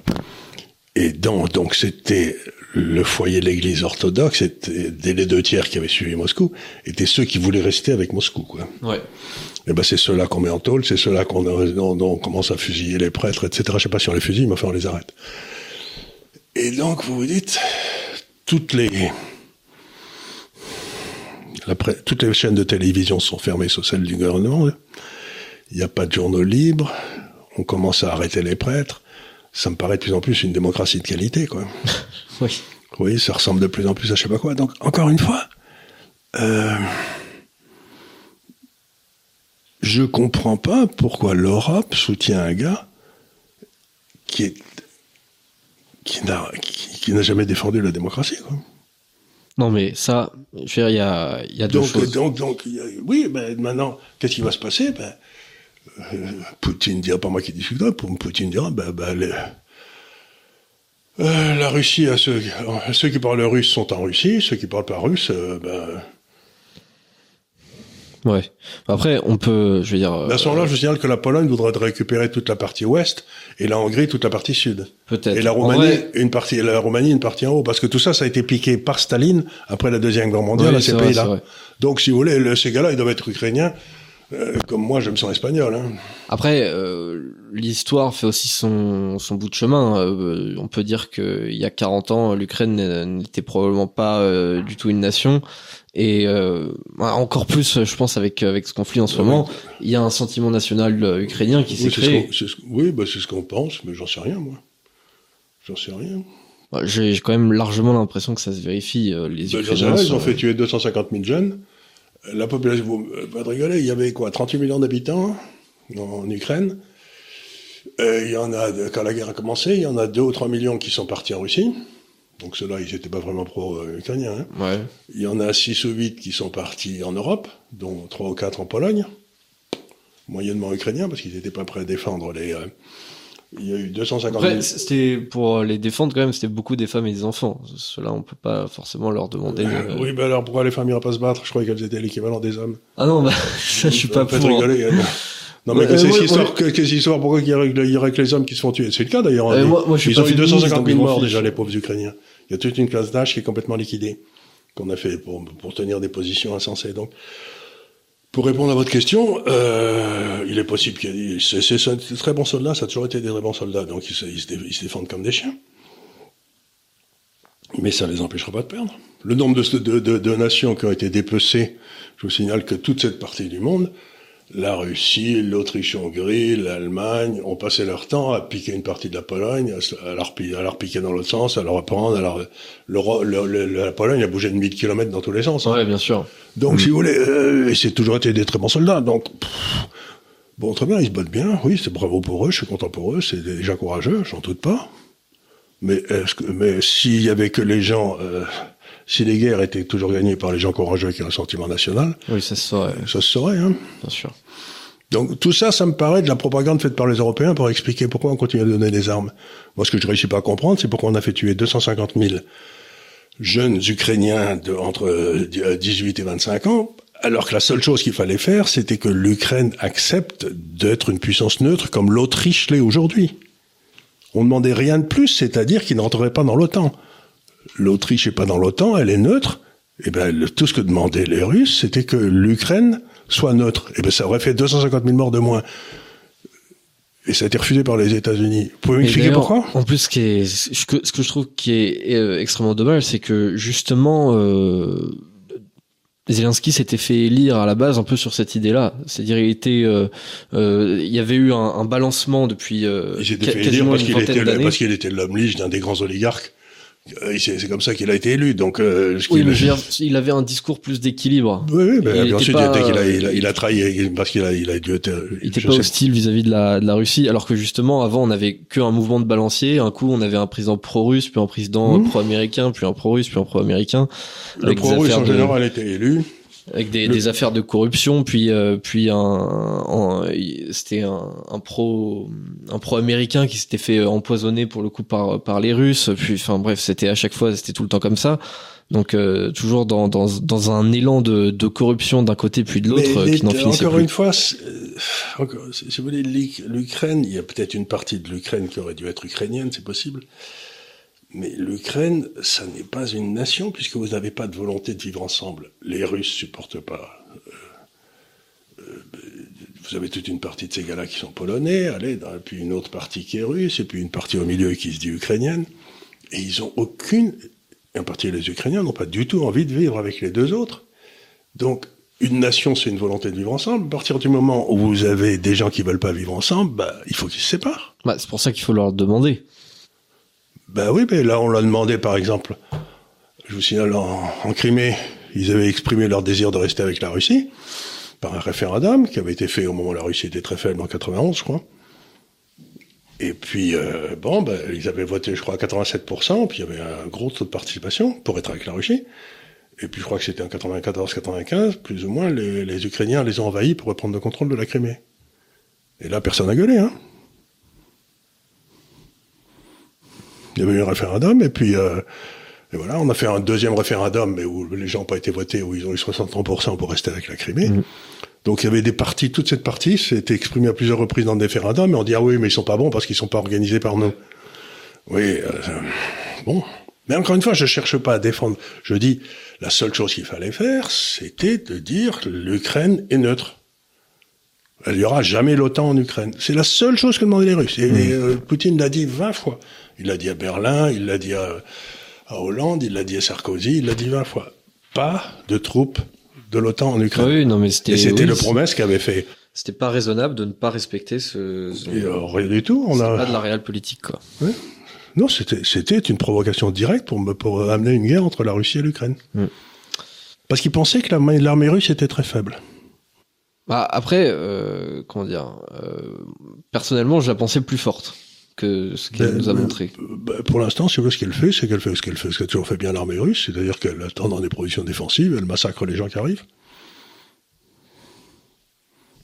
Et donc, donc c'était le foyer de l'Église orthodoxe, était, les deux tiers qui avaient suivi Moscou, étaient ceux qui voulaient rester avec Moscou. Quoi. Ouais. Et ben c'est ceux-là qu'on met en tôle, c'est ceux-là qu'on on, on commence à fusiller les prêtres, etc. Je sais pas si on les fusille, mais enfin on les arrête. Et donc vous vous dites, toutes les toutes les chaînes de télévision sont fermées, sauf celles du gouvernement. Il n'y a pas de journaux libres. On commence à arrêter les prêtres. Ça me paraît de plus en plus une démocratie de qualité, quoi. oui. Oui, ça ressemble de plus en plus à je sais pas quoi. Donc, encore une fois, euh, je comprends pas pourquoi l'Europe soutient un gars qui est qui n'a qui, n'a jamais défendu la démocratie. Quoi. Non, mais ça, je veux dire, il y a, y a deux donc, choses. Donc, donc, oui, ben maintenant, qu'est-ce qui va se passer? Ben, euh, Poutine dira, pas moi qui discute, pour Poutine dira, ben, ben les, euh, la Russie, à ceux, ceux qui parlent russe sont en Russie, ceux qui parlent pas russe, euh, ben, Ouais. Après, on peut, je veux dire. À ce moment-là, je signale que la Pologne voudrait récupérer toute la partie ouest et la Hongrie toute la partie sud. Peut-être. Et la Roumanie une partie, la Roumanie une partie en haut, parce que tout ça, ça a été piqué par Staline après la deuxième guerre mondiale Oui, à ces pays-là. Donc, si vous voulez, le- ces gars-là, ils doivent être ukrainiens. Euh, comme moi, je me sens espagnol. Hein. Après, euh, l'histoire fait aussi son, son bout de chemin. Euh, on peut dire qu'il y a 40 ans, l'Ukraine n'était probablement pas euh, du tout une nation. Et euh, encore plus, je pense, avec, avec ce conflit en ce Ouais, moment, il y a un sentiment national euh, ukrainien qui s'est Oui, ce créé. ce- oui, bah, c'est ce qu'on pense, mais j'en sais rien, moi. J'en sais rien. Bah, J'ai quand même largement l'impression que ça se vérifie. euh, les sais Ukrainiens rien, ils ont fait tuer 250 000 jeunes. La population, vous, pas de rigoler, il y avait quoi, 38 millions d'habitants en, Ukraine. Il y en a, quand la guerre a commencé, il y en a 2 ou 3 millions qui sont partis en Russie. Donc ceux-là, ils n'étaient pas vraiment pro-ukrainiens. Hein. Ouais. Il y en a 6 ou 8 qui sont partis en Europe, dont 3 ou 4 en Pologne, moyennement ukrainiens, parce qu'ils n'étaient pas prêts à défendre les... euh, il y a eu 250 000... Après, c'était pour les défendre quand même, c'était beaucoup des femmes et des enfants. Cela, on peut pas forcément leur demander. de- Oui, ben alors pourquoi les femmes n'iraient pas se battre? Je croyais qu'elles étaient l'équivalent des hommes. Ah non, bah, ça, je suis pas Faites pour. hein. rigoler. Hein. Non mais Ouais, que ces ouais, histoires, que, que ces histoires, pourquoi il y, aurait, que les hommes qui se font tuer C'est le cas d'ailleurs. hein. Euh, moi- moi, je suis Ils ont eu féministe, 250 donc 000 je m'en morts déjà, les pauvres Ukrainiens. Il y a toute une classe d'âge qui est complètement liquidée, qu'on a fait pour, pour tenir des positions insensées. Donc, pour répondre à votre question, euh, il est possible qu'il y ait... C'est c'est- c'est des très bons soldats, ça a toujours été des très bons soldats, donc ils se, ils se dé- ils se défendent comme des chiens. Mais ça les empêchera pas de perdre. Le nombre de, de, de- de nations qui ont été dépecées, je vous signale que toute cette partie du monde, la Russie, l'Autriche-Hongrie, l'Allemagne ont passé leur temps à piquer une partie de la Pologne, à, la, repi- à la repiquer dans l'autre sens, à la reprendre. À la, le- le- le- la Pologne a bougé de 1000 km dans tous les sens. hein. Ouais, bien sûr. Donc, si vous voulez, euh, et c'est toujours été des très bons soldats. Donc, pff, bon, très bien, ils se battent bien. Oui, c'est bravo pour eux, je suis content pour eux. C'est des gens courageux, j'en doute pas. Mais est-ce que, mais s'il y avait que les gens, euh, si les guerres étaient toujours gagnées par les gens courageux qui ont un sentiment national, Oui, ça se saurait, ça se saurait, hein. bien sûr. Donc tout ça, ça me paraît de la propagande faite par les Européens pour expliquer pourquoi on continue à donner des armes. Moi, ce que je réussis pas à comprendre, c'est pourquoi on a fait tuer 250 000 jeunes Ukrainiens de, entre euh, 18 et 25 ans, alors que la seule chose qu'il fallait faire, c'était que l'Ukraine accepte d'être une puissance neutre comme l'Autriche l'est aujourd'hui. On ne demandait rien de plus, c'est-à-dire qu'il n'entrerait pas dans l'OTAN. L'Autriche n'est pas dans l'OTAN, elle est neutre. Et ben, le- tout ce que demandaient les Russes, c'était que l'Ukraine soit neutre. Et ben, ça aurait fait 250 000 morts de moins. Et ça a été refusé par les États-Unis. Vous pouvez Et m'expliquer d'ailleurs, pourquoi? En plus, ce, qui est, ce, que, ce que je trouve qui est euh, extrêmement dommage, c'est que justement, euh, Zelensky s'était fait élire à la base un peu sur cette idée-là. C'est-à-dire, il était, euh, euh, il y avait eu un, un balancement depuis Il s'était fait élire qu'il était, parce qu'il était l'homme lige d'un des grands oligarques. Euh, C'est comme ça qu'il a été élu. Donc, euh, ce Oui, mais dire, il avait un discours plus d'équilibre. Oui, oui, mais était ensuite, pas, il, a, il, a, euh, il, a, trahi, parce qu'il a, il a dû être... Il était pas sais- hostile vis-à-vis de la, de la Russie, alors que justement avant on avait qu'un mouvement de balancier. Un coup on avait un président pro-russe, puis un président Mhm. pro-américain, puis un pro-russe, puis un pro-américain, Le pro-russe, en de- général, était élu. Avec des, Le- des affaires de corruption, puis euh, puis un, un- c'était un, un pro un pro américain qui s'était fait empoisonner pour le coup par par les Russes. Puis enfin bref c'était à chaque fois c'était tout le temps comme ça. Donc euh, toujours dans, dans dans un élan de, de corruption d'un côté puis de l'autre euh, qui n'en finissait Encore plus. une fois, euh, encore, si vous voulez, l'Uk- l'Ukraine, il y a peut-être une partie de l'Ukraine qui aurait dû être ukrainienne, c'est possible. Mais l'Ukraine, ça n'est pas une nation puisque vous n'avez pas de volonté de vivre ensemble. Les Russes supportent pas. Euh, euh, vous avez toute une partie de ces gars-là qui sont polonais, allez, puis une autre partie qui est russe, et puis une partie au milieu qui se dit ukrainienne. Et ils ont aucune, et en partie les Ukrainiens n'ont pas du tout envie de vivre avec les deux autres. Donc, une nation, c'est une volonté de vivre ensemble. À partir du moment où vous avez des gens qui veulent pas vivre ensemble, bah, il faut qu'ils se séparent. Bah, c'est pour ça qu'il faut leur demander. Ben oui, mais là, on l'a demandé, par exemple. Je vous signale, en, en, Crimée, ils avaient exprimé leur désir de rester avec la Russie par un référendum qui avait été fait au moment où la Russie était très faible, en 91, je crois. Et puis, euh, bon, ben, ils avaient voté, je crois, à 87%, puis il y avait un gros taux de participation pour être avec la Russie. Et puis, je crois que c'était en 94-95, plus ou moins, les, les, Ukrainiens les ont envahis pour reprendre le contrôle de la Crimée. Et là, personne n'a gueulé, hein. Il y avait eu un référendum, et puis, euh, et voilà, on a fait un deuxième référendum, mais où les gens n'ont pas été votés, où ils ont eu 63% pour rester avec la Crimée. Mmh. Donc il y avait des partis, toute cette partie s'était exprimée à plusieurs reprises dans des référendums, et on dit ah oui, mais ils sont pas bons parce qu'ils sont pas organisés par nous. Oui, euh, bon. Mais encore une fois, je cherche pas à défendre. Je dis la seule chose qu'il fallait faire, c'était de dire l'Ukraine est neutre. Il y aura jamais l'OTAN en Ukraine. C'est la seule chose que demandaient les Russes. Et, mmh. euh, Poutine l'a dit 20 fois. Il l'a dit à Berlin, il l'a dit à, à Hollande, il l'a dit à Sarkozy, il l'a dit 20 fois. Pas de troupes de l'OTAN en Ukraine. Oui, non, mais c'était. Et c'était le promesse qu'avait fait. C'était pas raisonnable de ne pas respecter ce. ce... Et, euh, rien du tout. On a. Pas de la réelle politique, quoi. Oui. Non, c'était c'était une provocation directe pour me pour amener une guerre entre la Russie et l'Ukraine. Mm. Parce qu'ils pensaient que l'armée russe était très faible. Bah après, euh, comment dire, euh, personnellement, je la pensais plus forte que ce qu'elle ben, nous a montré. Ben, pour l'instant, ce qu'elle fait, c'est qu'elle fait ce qu'elle fait, ce qu'a toujours fait bien l'armée russe, c'est-à-dire qu'elle attend dans des positions défensives, elle massacre les gens qui arrivent.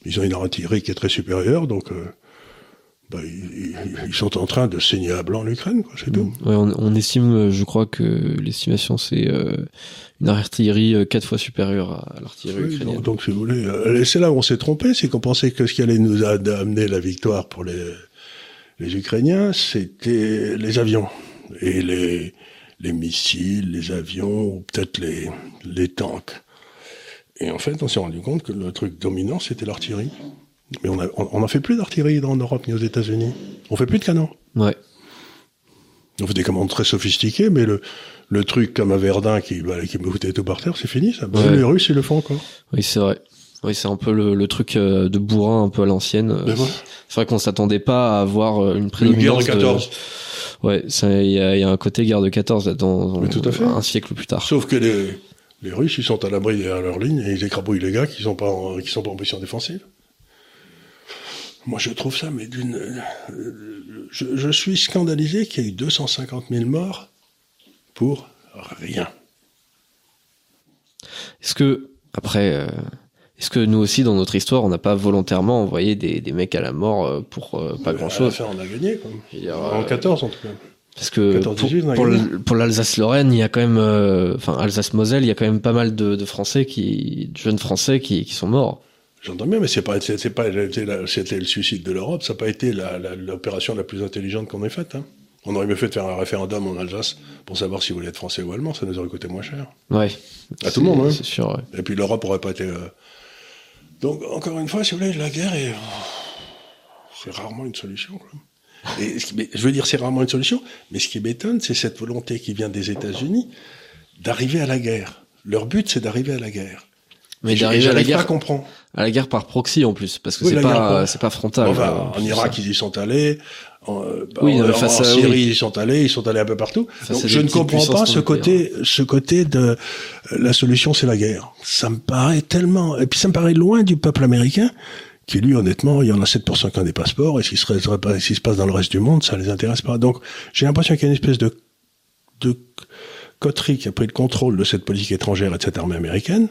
Ils ont une artillerie qui est très supérieure, donc euh, ben, ils, ils, sont en train de saigner à blanc l'Ukraine, c'est tout. Ouais, on, on, estime, je crois que l'estimation, c'est euh, une artillerie euh, quatre fois supérieure à l'artillerie oui, ukrainienne. Donc, donc, si vous voulez, euh, c'est là où on s'est trompé, c'est qu'on pensait que ce qui allait nous amener la victoire pour les les Ukrainiens, c'était les avions et les, les missiles, les avions, ou peut-être les, les tanks. Et en fait, on s'est rendu compte que le truc dominant, c'était l'artillerie. Mais on on, fait plus d'artillerie en Europe ni aux États-Unis. On fait plus de canons. Ouais. On fait des commandes très sophistiquées, mais le, le truc comme à Verdun qui, bah, qui me foutait tout par terre, c'est fini, ça. Ouais. Les Russes, ils le font encore. Oui, c'est vrai. Oui, c'est un peu le, le, truc euh, de bourrin un peu à l'ancienne. Ben c'est vrai qu'on s'attendait pas à avoir euh, une prédominance. Une guerre de 14. De... Ouais, il y a, y a, un côté guerre de 14 dans, tout à fait. un siècle plus tard. Sauf que les, les Russes, ils sont à l'abri derrière leur ligne et ils écrabouillent les gars qui sont pas en, qui sont pas en position défensive. Moi, je trouve ça, mais d'une, euh, je, je suis scandalisé qu'il y ait eu 250 000 morts pour rien. Est-ce que après? Euh est-ce que nous aussi, dans notre histoire, on n'a pas volontairement envoyé des, des, mecs à la mort euh, pour euh, pas grand-chose? on a gagné, quoi. Dire, en 14, en tout cas. Parce que 14, 18, pour, pour l'Alsace-Lorraine, il y a quand même, euh, enfin Alsace-Moselle, il y a quand même pas mal de, de Français qui, de jeunes Français qui, qui sont morts. J'entends bien, mais c'est pas, c'est pas, c'était le suicide de l'Europe, ça n'a pas été l'opération la, la, plus intelligente qu'on ait faite. Hein. On aurait mieux fait de faire un référendum en Alsace pour savoir si vous voulez être français ou allemand, ça nous aurait coûté moins cher. Ouais. À tout le monde, hein. C'est sûr. Ouais. Et puis l'Europe aurait pas été. Euh, donc, encore une fois, si vous voulez, la guerre est. C'est rarement une solution. Je veux dire, c'est rarement une solution, mais ce qui m'étonne, c'est cette volonté qui vient des États-Unis d'arriver à la guerre. Leur but, c'est d'arriver à la guerre. Mais d'arriver à la guerre, pas à la guerre par proxy en plus, parce que oui, c'est pas, c'est pas frontal. Enfin, en Irak, ils y sont allés. En, oui, en, face en Syrie, oui. ils y sont allés, ils sont allés un peu partout. Donc, je ne comprends pas ce côté, ce côté de la solution, c'est la guerre. Ça me paraît tellement, et puis ça me paraît loin du peuple américain, qui lui, honnêtement, il y en a 7% qui ont des passeports, et ce qui se, ce qui se passe dans le reste du monde, ça les intéresse pas. Donc, j'ai l'impression qu'il y a une espèce de, de coterie qui a pris le contrôle de cette politique étrangère et de cette armée américaine,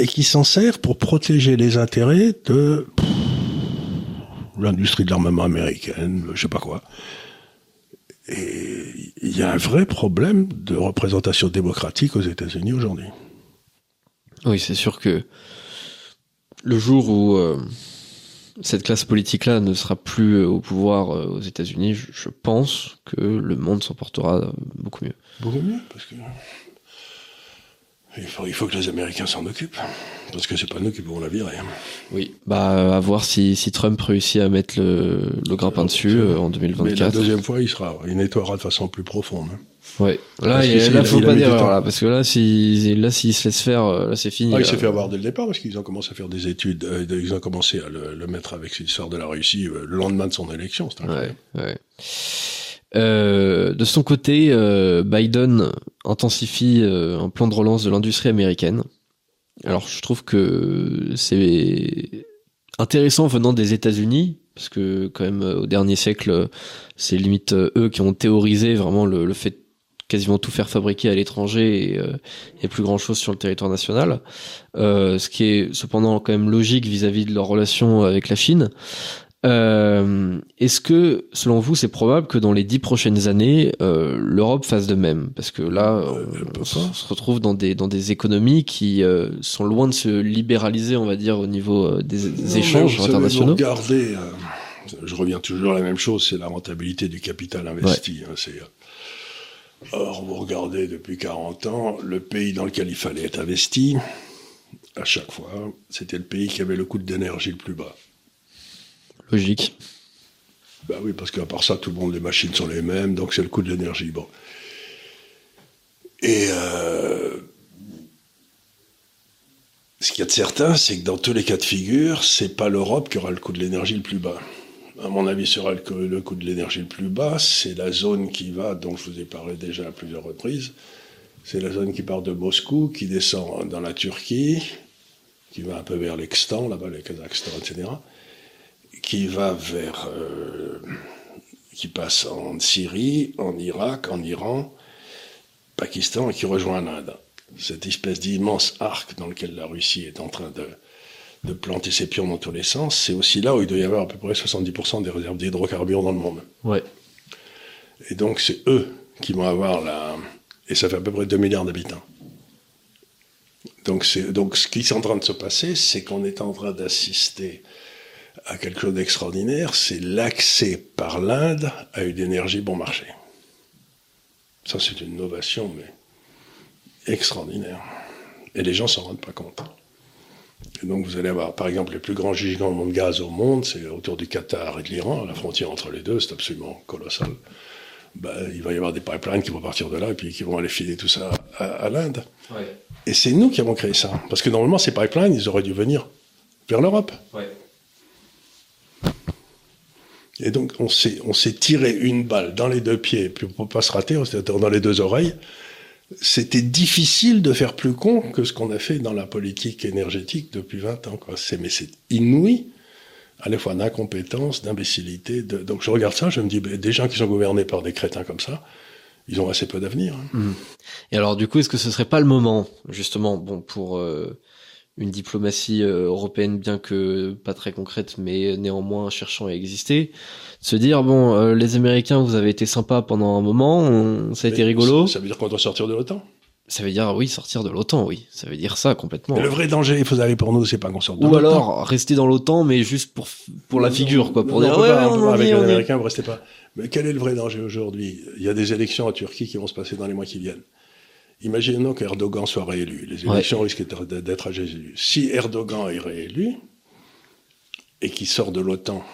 et qui s'en sert pour protéger les intérêts de l'industrie de l'armement américaine, je sais pas quoi. Et il y a un vrai problème de représentation démocratique aux États-Unis aujourd'hui. Oui, c'est sûr que le jour où euh, cette classe politique-là ne sera plus au pouvoir euh, aux États-Unis, je, je pense que le monde s'en portera beaucoup mieux. Beaucoup mieux, parce que il faut, il faut que les Américains s'en occupent, parce que c'est pas nous qui pouvons la virer. Oui. Bah, à voir si, si Trump réussit à mettre le, le grappin dessus euh, en Mais la 2024. deuxième fois, il sera, il nettoiera de façon plus profonde. hein. Ouais. Là, il, s'il là, faut il pas d'erreur temps. là, parce que là, si, là, s'il se laisse faire, euh, là, c'est fini. Ah, il s'est là. fait avoir dès le départ, parce qu'ils ont commencé à faire des études, euh, ils ont commencé à le, le mettre avec cette histoire de la Russie euh, le lendemain de son élection. c'est incroyable. Ouais, ouais. Euh, de son côté, euh, Biden intensifie euh, un plan de relance de l'industrie américaine. Alors, je trouve que c'est intéressant venant des États-Unis, parce que quand même au dernier siècle, c'est limite eux qui ont théorisé vraiment le, fait de quasiment tout faire fabriquer à l'étranger et, plus grand chose sur le territoire national. Ce qui est cependant quand même logique vis-à-vis de leur relation avec la Chine. Euh, Est-ce que, selon vous, c'est probable que dans les dix prochaines années, euh, l'Europe fasse de même? Parce que là, Euh, on, se retrouve dans des dans des économies qui euh, sont loin de se libéraliser, on va dire, au niveau euh, des, des Non, mais échanges internationaux. vous regardez, euh, je reviens toujours à la même chose, c'est la rentabilité du capital investi. hein, or, vous regardez depuis 40 ans, le pays dans lequel il fallait être investi, à chaque fois, c'était le pays qui avait le coût de l'énergie le plus bas. Logique. Bah oui, parce qu'à part ça, tout le monde, les machines sont les mêmes, donc c'est le coût de l'énergie. Bon. Et euh, ce qu'il y a de certain, c'est que dans tous les cas de figure, c'est pas l'Europe qui aura le coût de l'énergie le plus bas. À mon avis, sera le, le coût de l'énergie le plus bas, c'est la zone qui va, dont je vous ai parlé déjà à plusieurs reprises, c'est la zone qui part de Moscou, qui descend dans la Turquie, qui va un peu vers l'Extan, là-bas, le Kazakhstan, etc qui va vers, euh, qui passe en Syrie, en Irak, en Iran, Pakistan et qui rejoint l'Inde. Cette espèce d'immense arc dans lequel la Russie est en train de, de planter ses pions dans tous les sens, c'est aussi là où il doit y avoir à peu près 70% des réserves d'hydrocarbures dans le monde. Ouais. Et donc c'est eux qui vont avoir la... Et ça fait à peu près 2 milliards d'habitants. Donc, donc ce qui est en train de se passer, c'est qu'on est en train d'assister à quelque chose d'extraordinaire, c'est l'accès par l'Inde à une énergie bon marché. Ça, c'est une innovation, mais extraordinaire. Et les gens s'en rendent pas compte. Et donc, vous allez avoir, par exemple, les plus grands gisements de gaz au monde, c'est autour du Qatar et de l'Iran, la frontière entre les deux, c'est absolument colossal. Ben, il va y avoir des pipelines qui vont partir de là et puis qui vont aller filer tout ça à, à l'Inde. Ouais. Et c'est nous qui avons créé ça. Parce que normalement, ces pipelines, ils auraient dû venir vers l'Europe. Ouais. Et donc, on s'est, on s'est tiré une balle dans les deux pieds, puis pour pas se rater, on s'était dans les deux oreilles. C'était difficile de faire plus con que ce qu'on a fait dans la politique énergétique depuis 20 ans, quoi. C'est, mais c'est inouï, à la fois d'incompétence, d'imbécilité. De... Donc, je regarde ça, je me dis, ben, des gens qui sont gouvernés par des crétins comme ça, ils ont assez peu d'avenir. hein. Et alors, du coup, est-ce que ce serait pas le moment, justement, bon, pour euh, une diplomatie euh, européenne, bien que pas très concrète, mais néanmoins cherchant à exister, de se dire bon, euh, les Américains, vous avez été sympas pendant un moment, on- ça a été rigolo. Ça, ça veut dire qu'on doit sortir de l'OTAN? Ça veut dire oui, sortir de l'OTAN, oui, ça veut dire ça complètement. Mais le vrai danger, il faut aller pour nous, c'est pas qu'on sorte de Ou alors rester dans l'OTAN, mais juste pour pour la figure, quoi, pour non, dire on peut ouais, pas, ouais, on peut on pas, y avec est, les est. Américains, vous restez pas. Mais quel est le vrai danger aujourd'hui? Il y a des élections en Turquie qui vont se passer dans les mois qui viennent. Imaginons qu'Erdogan soit réélu. Les Ouais. élections risquent d'être- à Jésus. Si Erdogan est réélu et qu'il sort de l'OTAN,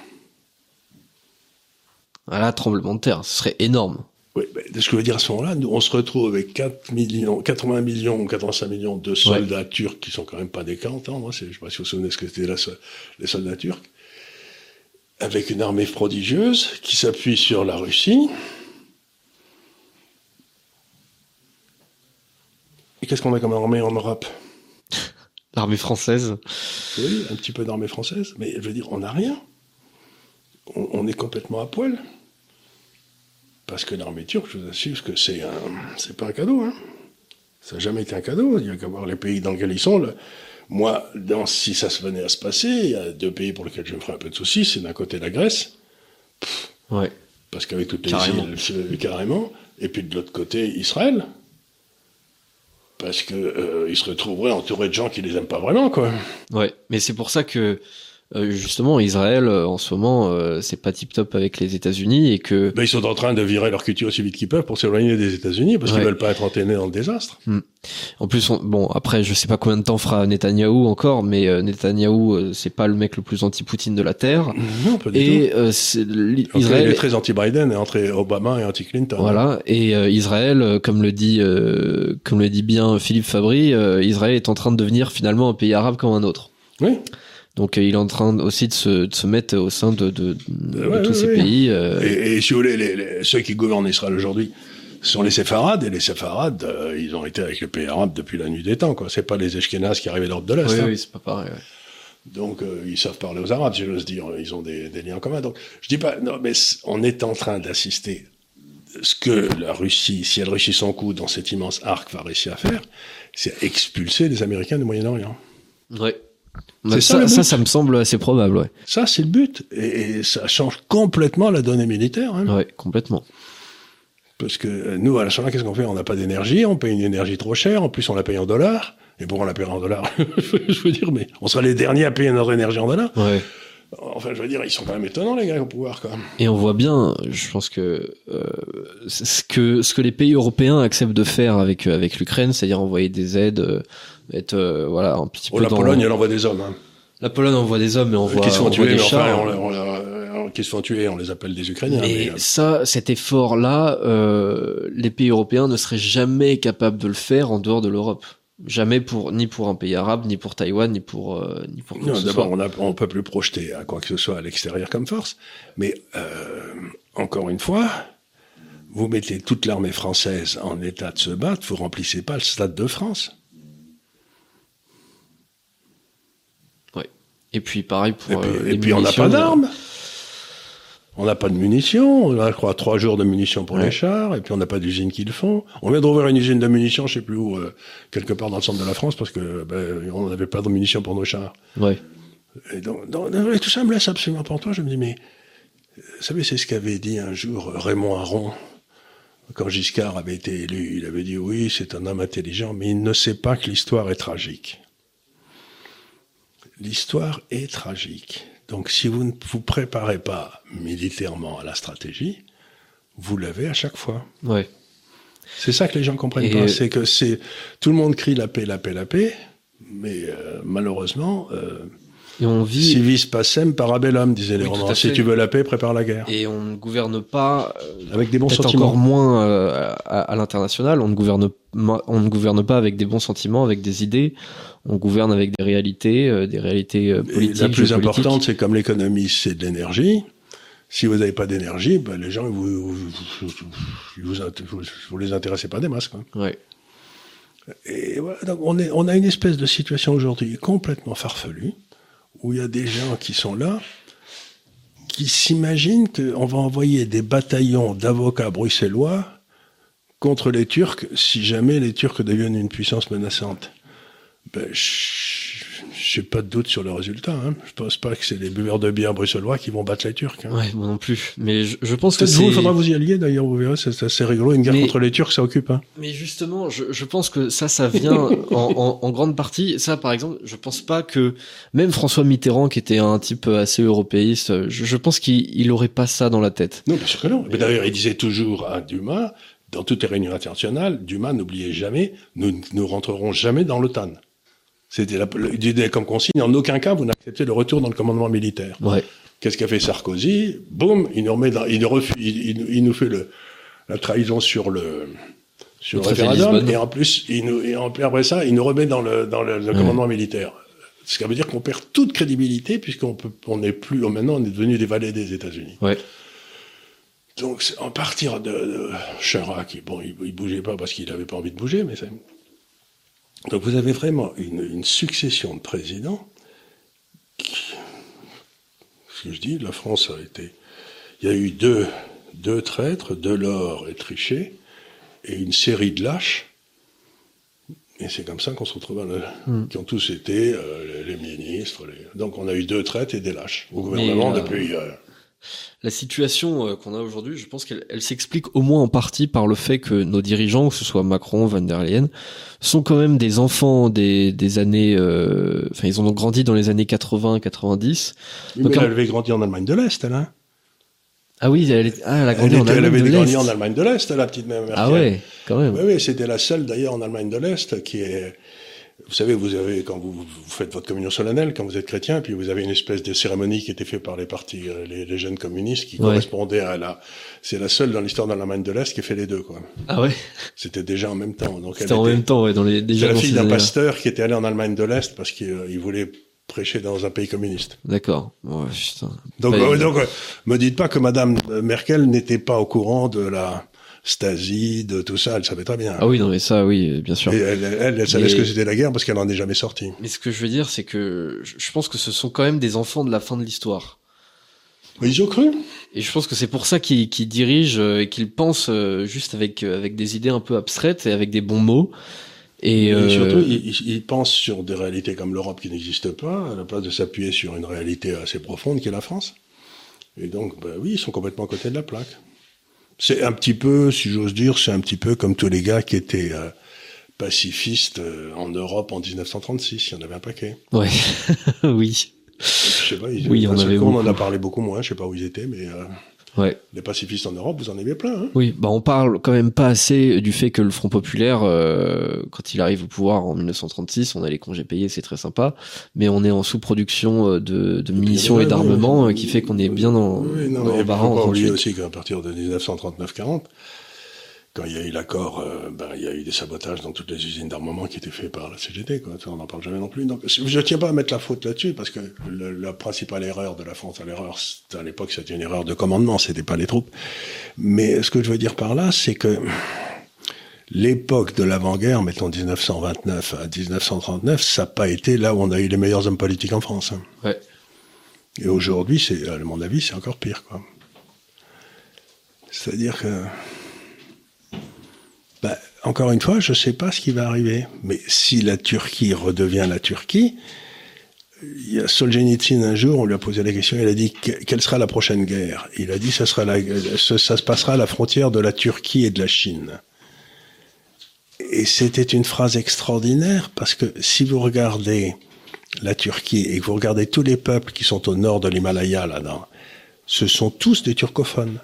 Voilà, tremblement de terre, ce serait énorme. oui, ben, ce que je veux dire à ce moment-là, nous, on se retrouve avec 4 millions, 80 millions ou 85 millions de soldats turcs qui sont quand même pas des camps. hein. Moi, c'est- je sais pas si vous vous souvenez ce que c'était les soldats turcs. Avec une armée prodigieuse qui s'appuie sur la Russie. Et qu'est-ce qu'on a comme armée en Europe L'armée française. Oui, un petit peu d'armée française, mais je veux dire, on n'a rien. On, on est complètement à poil. Parce que l'armée turque, je vous assure que c'est un, c'est pas un cadeau. Hein. Ça n'a jamais été un cadeau. Il y a qu'à voir les pays dans lesquels ils sont. Le- Moi, dans, si ça se venait à se passer, il y a deux pays pour lesquels je me ferais un peu de soucis. C'est d'un côté la Grèce, Ouais. parce qu'avec toutes les Carrément. îles, carrément, et puis de l'autre côté Israël, parce que euh, ils se retrouveraient entourés de gens qui les aiment pas vraiment, quoi. Ouais, mais c'est pour ça que euh, justement Israël euh, en ce moment euh, c'est pas tip top avec les États-Unis et que Ben, ils sont en train de virer leur culture aussi vite qu'ils peuvent pour s'éloigner des États-Unis parce qu'ils Ouais. veulent pas être entraînés dans le désastre. en plus on- bon après je sais pas combien de temps fera Netanyahou encore mais euh, Netanyahou euh, c'est pas le mec le plus anti-Poutine de la terre Non, pas du tout. et euh, Israël il est très anti-Biden et entre Obama et anti-Clinton. Voilà, et euh, Israël, comme le dit, euh, comme le dit bien Philippe Fabry, euh, Israël est en train de devenir finalement un pays arabe comme un autre. Oui. Donc euh, il est en train aussi de se, de se mettre au sein de, de, de Ouais, tous ouais, ces ouais. pays. euh, Et, et si vous voulez, les, les- ceux qui gouvernent Israël aujourd'hui sont les séfarades, et les séfarades, euh, ils ont été avec les pays arabes depuis la nuit des temps, quoi. C'est pas les Ashkénazes qui arrivaient d'Europe de l'Est. oui, hein. oui, c'est pas pareil. ouais. Donc, euh, ils savent parler aux Arabes, si j'ose dire. Ils ont des, des liens communs. Donc, je dis pas, non, mais on est en train d'assister. Ce que la Russie, si elle réussit son coup dans cet immense arc, va réussir à faire, c'est expulser les Américains du Moyen-Orient. Ouais. Ça, ça, me semble assez probable, ouais. Ça, c'est le but. Et, et ça change complètement la donnée militaire. Hein. Ouais, complètement. Parce que euh, nous, à la Chambre, qu'est-ce qu'on fait? On n'a pas d'énergie, on paye une énergie trop chère, en plus on la paye en dollars. Et pourquoi on la paye en dollars Je veux dire, mais on sera les derniers à payer notre énergie en dollars. Ouais. Enfin, je veux dire, ils sont quand même étonnants, les gars, au pouvoir, quand même. Et on voit bien, je pense que euh, ce que ce que les pays européens acceptent de faire avec euh, avec l'Ukraine, c'est-à-dire envoyer des aides, euh, être euh, voilà un petit Oh, peu la dans Pologne, elle envoie des hommes. Hein. la Pologne envoie des hommes et envoie, qui se font envoie tuer, des mais enfin, on, on- on- qui se font tuer, on les appelle des Ukrainiens. Mais mais, euh, ça, cet effort-là, euh, les pays européens ne seraient jamais capables de le faire en dehors de l'Europe. Jamais pour ni pour un pays arabe, ni pour Taïwan, ni pour euh, ni pour non, d'abord, on, a- on peut plus projeter à quoi que ce soit à l'extérieur comme force. Mais euh, encore une fois, vous mettez toute l'armée française en état de se battre, vous remplissez pas le stade de France. Et puis pareil pour Et puis, euh, et puis on n'a pas d'armes. On n'a pas de munitions. On a, je crois, trois jours de munitions pour Ouais. les chars. Et puis on n'a pas d'usine qui le font. On vient de rouvrir une usine de munitions, je sais plus où, euh, quelque part dans le centre de la France, parce que ben, on n'avait pas de munitions pour nos chars. Ouais. Et donc, donc, et tout ça me laisse absolument pantois. Je me dis, mais euh, vous savez, c'est ce qu'avait dit un jour Raymond Aron quand Giscard avait été élu. Il avait dit, oui, c'est un homme intelligent, mais il ne sait pas que l'histoire est tragique. L'histoire est tragique. Donc, si vous ne vous préparez pas militairement à la stratégie, vous l'avez à chaque fois. Ouais. C'est ça que les gens comprennent Et- pas. C'est que c'est tout le monde crie la paix, la paix, la paix, mais euh, malheureusement, euh, Et on vit civis pacem parabellum, disaient les Oui, romans. Si tu veux la paix, prépare la guerre. et on ne gouverne pas euh, Avec des bons sentiments. encore moins euh, à, à l'international. On ne gouverne ma- on ne gouverne pas avec des bons sentiments, avec des idées. On gouverne avec des réalités, euh, des réalités euh, Et politiques. la plus importante, c'est comme l'économie, c'est de l'énergie. Si vous n'avez pas d'énergie, ben, les gens, vous, vous, les intéressez pas des masses. Quoi. Ouais. Et voilà, donc on, est, on a une espèce de situation aujourd'hui complètement farfelue, où il y a des gens qui sont là, qui s'imaginent qu'on va envoyer des bataillons d'avocats bruxellois contre les Turcs si jamais les Turcs deviennent une puissance menaçante. Ben, je n'ai pas de doute sur le résultat. Hein. Je pense pas que c'est les buveurs de bière bruxellois qui vont battre les Turcs. Hein. Ouais, moi non plus. Mais je, je pense que c'est. il faudra vous y allier d'ailleurs, vous verrez, c'est assez rigolo. Une guerre Mais- contre les Turcs, ça occupe. Hein. Mais justement, je, je pense que ça, ça vient en, en, en grande partie. Ça, par exemple, je pense pas que même François Mitterrand, qui était un type assez européiste, je, je pense qu'il il aurait pas ça dans la tête. Non, bien sûr que non. Mais d'ailleurs, il disait toujours à Dumas, dans toutes les réunions internationales, Dumas, n'oubliez jamais, nous ne rentrerons jamais dans l'OTAN. C'était disait comme consigne, en aucun cas vous n'acceptez le retour dans le commandement militaire. Ouais. Qu'est-ce qu'a fait Sarkozy? Boum, il nous remet dans, il, il, il- nous fait le, la trahison sur le, sur Le référendum, et en plus, il nous, et en- après ça, il nous remet dans le, dans le, le commandement militaire. Ce qui veut dire qu'on perd toute crédibilité puisqu'on peut, on n'est plus, maintenant on est devenu des valets des États-Unis. Ouais. Donc, en partir de, de Chirac, il- bon, il, il bougeait pas parce qu'il n'avait pas envie de bouger, mais c'est. Donc, vous avez vraiment une, une succession de présidents. Qui, ce que je dis, la France a été. Il y a eu deux, deux traîtres, Delors et Trichet, et une série de lâches. Et c'est comme ça qu'on se retrouve, Hmm. qui ont tous été euh, les, les ministres. les- Donc, on a eu deux traîtres et des lâches au gouvernement euh, depuis. euh, la situation euh, qu'on a aujourd'hui, je pense qu'elle elle s'explique au moins en partie par le fait que nos dirigeants, que ce soit Macron, Van der Leyen, sont quand même des enfants des, des années, euh, enfin ils ont grandi dans les années 80, 90. Oui, Donc, mais en- elle avait grandi en Allemagne de l'Est, elle. Hein Ah oui, elle, est- ah, elle a elle, grandi en était- elle Allemagne avait de grandi l'Est. en Allemagne de l'Est, la petite Merkel. Ah ouais, quand même. Oui, oui, c'était la seule d'ailleurs en Allemagne de l'Est qui est. Vous savez, vous avez quand vous, vous faites votre communion solennelle, quand vous êtes chrétien, puis vous avez une espèce de cérémonie qui était faite par les partis, euh, les, les jeunes communistes, qui Ouais. correspondait à la. C'est la seule dans l'histoire de l'Allemagne de l'Est qui fait les deux, quoi. Ah ouais, C'était déjà en même temps. Donc c'était en était- même temps, ouais, dans les déjà C'est la fille d'un pasteur qui était allé en Allemagne de l'Est parce qu'il euh, voulait prêcher dans un pays communiste. D'accord. Ouais, putain. Donc, Pas euh, donc, euh, me dites pas que Madame Merkel n'était pas au courant de la Stasi, de tout ça. Elle savait très bien. Ah oui, non mais ça, oui, bien sûr. Et elle, elle, elle savait Mais- ce que c'était la guerre parce qu'elle en est jamais sortie. Mais ce que je veux dire, c'est que je pense que ce sont quand même des enfants de la fin de l'histoire. Mais ils ont cru. Et je pense que c'est pour ça qu'ils dirigent euh, et qu'ils pensent euh, juste avec euh, avec des idées un peu abstraites et avec des bons mots. Et, Et, euh, surtout, ils pensent sur des réalités comme l'Europe qui n'existe pas, à la place de s'appuyer sur une réalité assez profonde qui est la France. Et donc, bah oui, ils sont complètement à côté de la plaque. C'est un petit peu, si j'ose dire, c'est un petit peu comme tous les gars qui étaient euh, pacifistes euh, en Europe en 1936. Il y en avait un paquet. ouais, oui, Je sais pas, ils, Oui, avait coup, on en a parlé beaucoup moins. Je sais pas où ils étaient, mais euh, ouais, les pacifistes en Europe, vous en avez plein. Hein oui. Bah on parle quand même pas assez du fait que le Front populaire, euh, quand il arrive au pouvoir en 1936, on a les congés payés, c'est très sympa, mais on est en sous-production euh, de, de munitions et d'armements ouais. euh, qui fait qu'on est bien dans, Oui, non, il faut en pas 38. oublier aussi qu'à partir de 1939-40, quand il y a eu l'accord, euh, ben, il y a eu des sabotages dans toutes les usines d'armement qui étaient faits par la CGT, quoi. On n'en parle jamais non plus. Donc, je tiens pas à mettre la faute là-dessus, parce que le- la principale erreur de la France à l'erreur, à l'époque, c'était une erreur de commandement, c'était pas les troupes. Mais ce que je veux dire par là, c'est que l'époque de l'avant-guerre, mettons 1929 à 1939, ça n'a pas été là où on a eu les meilleurs hommes politiques en France. hein. Ouais. Et aujourd'hui, c'est, à mon avis, c'est encore pire, quoi. C'est-à-dire que, encore une fois, je sais pas ce qui va arriver. Mais si la Turquie redevient la Turquie, il y Solzhenitsyn un jour, on lui a posé la question, il a dit que- quelle sera la prochaine guerre? Il a dit ça, ça se passera à la frontière de la Turquie et de la Chine. Et c'était une phrase extraordinaire parce que si vous regardez la Turquie et que vous regardez tous les peuples qui sont au nord de l'Himalaya là-dedans, ce sont tous des turcophones.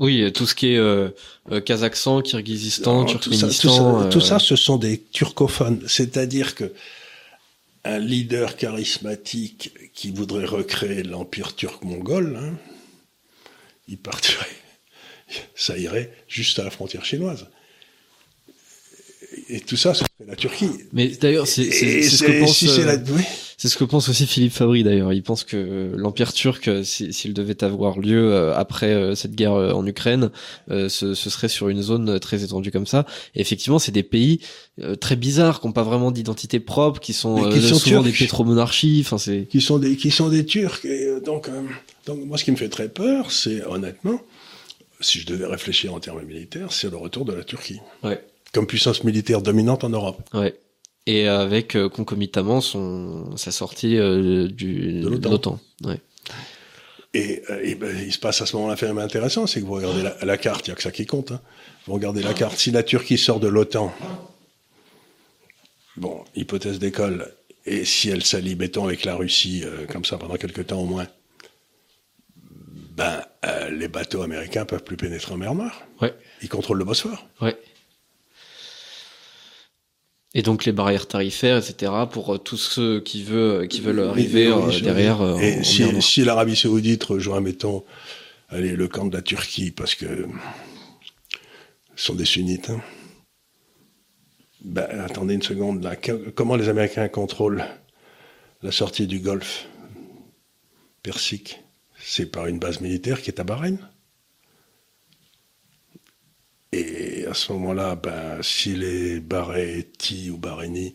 Oui, tout ce qui est euh, euh, Kazakhstan, Kirghizistan, Alors, tout, ça, tout, Turkménistan. ça, tout euh, ça, ce sont des turcophones. C'est-à-dire que un leader charismatique qui voudrait recréer l'empire turc-mongol, hein, il partirait, ça irait juste à la frontière chinoise. Et tout ça, ce serait la Turquie. Mais d'ailleurs, c'est ce que pense. si euh, la, oui. C'est ce que pense aussi Philippe Fabry d'ailleurs. Il pense que euh, l'empire turc, euh, si- s'il devait avoir lieu euh, après cette guerre en Ukraine, ce, serait sur une zone très étendue comme ça. Et effectivement, c'est des pays très bizarres, qui n'ont pas vraiment d'identité propre, qui sont, Mais qui sont souvent des pétromonarchies. Enfin, c'est qui sont des qui sont des Turcs. Et donc, euh, donc moi, ce qui me fait très peur, c'est honnêtement, si je devais réfléchir en termes militaires, c'est le retour de la Turquie ouais, comme puissance militaire dominante en Europe. ouais. Et avec euh, concomitamment son sa sortie euh, du De l'OTAN. Ouais. Et, euh, et ben, il se passe à ce moment-là un fait intéressant, c'est que vous regardez la, la carte, il n'y a que ça qui compte. Hein. Vous regardez la carte, si la Turquie sort de l'OTAN, bon, hypothèse d'école, et si elle s'allie, mettons, avec la Russie, euh, comme ça, pendant quelques temps au moins, ben, les bateaux américains peuvent plus pénétrer en mer Noire. Ouais. Ils contrôlent le Bosphore. Ouais. Et donc les barrières tarifaires, etc., pour euh, tous ceux qui veulent, qui veulent arriver euh, derrière. euh, Et en si, l'Arabie Saoudite rejoint, mettons, allez, le camp de la Turquie, parce que ce sont des sunnites. hein. Ben, attendez une seconde, là. Comment les Américains contrôlent la sortie du Golfe Persique? C'est par une base militaire qui est à Bahreïn. Et à ce moment-là, ben, si les Bahreïtis ou Bahreïnis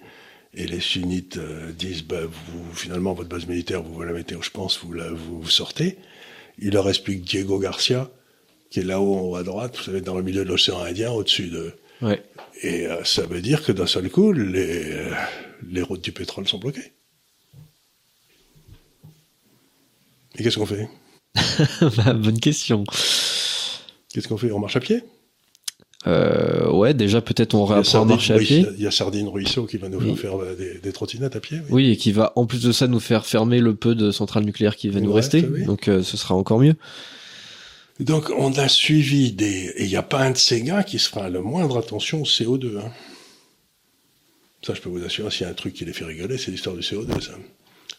et les sunnites euh, disent, ben, vous, finalement, votre base militaire, vous la mettez où je pense, vous, la, vous, vous sortez, il leur explique Diego Garcia, qui est là-haut en haut à droite, vous savez, dans le milieu de l'océan Indien, au-dessus de... Ouais. Et euh, ça veut dire que d'un seul coup, les, euh, les routes du pétrole sont bloquées. Et qu'est-ce qu'on fait? Bah, Bonne question. Qu'est-ce qu'on fait? On marche à pied? Euh, Ouais, déjà peut-être on réapprend à marcher à pied. Il y a Sardine Ruisseau qui va nous Oui. faire euh, des, des trottinettes à pied. Oui. Oui, et qui va en plus de ça nous faire fermer le peu de centrales nucléaires qui va nous nous reste, rester. oui. Donc euh, ce sera encore mieux. Donc on a suivi des... Et il n'y a pas un de ces gars qui se fera la moindre attention au CO2. hein. Ça, je peux vous assurer, s'il y a un truc qui les fait rigoler, c'est l'histoire du CO2. Ça.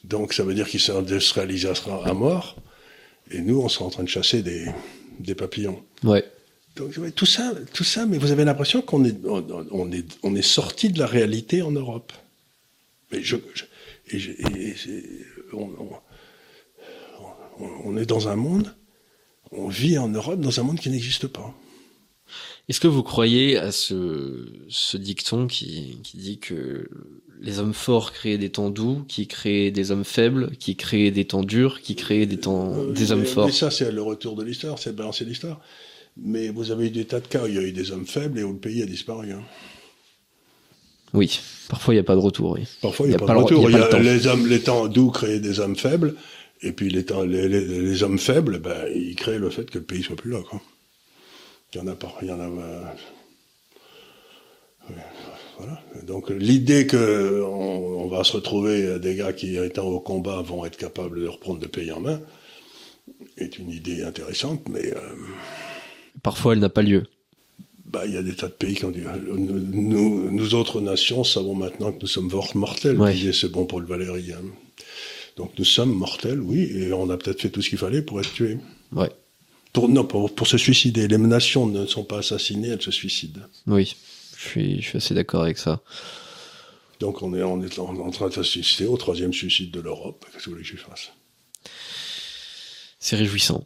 Donc ça veut dire qu'ils s'industrialisera à mort. Et nous, on sera en train de chasser des, des papillons. Ouais. Donc ouais, tout ça, tout ça, mais vous avez l'impression qu'on est, on, est, on est sorti de la réalité en Europe. Mais je, je- et je- et on, on- est dans un monde, on vit en Europe dans un monde qui n'existe pas. Est-ce que vous croyez à ce, ce dicton qui, qui dit que les hommes forts créent des temps doux, qui créent des hommes faibles, qui créent des temps durs, qui créent des temps Euh, des hommes forts? Mais ça, c'est le retour de l'histoire, c'est de balancer l'histoire. Mais vous avez eu des tas de cas où il y a eu des hommes faibles et où le pays a disparu. hein. Oui. Parfois il n'y a pas de retour. Oui. Parfois, il n'y a, pas pas de retour. il y a Il y pas a le temps. les, hommes, les temps doux créent des hommes faibles, et puis les, temps, les, les- les hommes faibles, ben, ils créent le fait que le pays soit plus là. Quoi. Il y en a pas. Il y en a. euh, Voilà. Donc l'idée que on, on va se retrouver euh, des gars qui, étant au combat, vont être capables de reprendre le pays en main est une idée intéressante, mais euh, Parfois elle n'a pas lieu. bah, il y a des tas de pays qui ont dit nous, nous, nous autres nations savons maintenant que nous sommes mor- mortels. Ouais. disait ce bon Paul Valéry. hein. Donc nous sommes mortels, oui, et on a peut-être fait tout ce qu'il fallait pour être tués. Ouais. Pour, non, pour, pour se suicider. Les nations ne sont pas assassinées, elles se suicident. Oui. Je suis, je suis assez d'accord avec ça. Donc on est, on est en, en train de s'assister au troisième suicide de l'Europe. Qu'est-ce que vous voulez que je fasse? C'est réjouissant.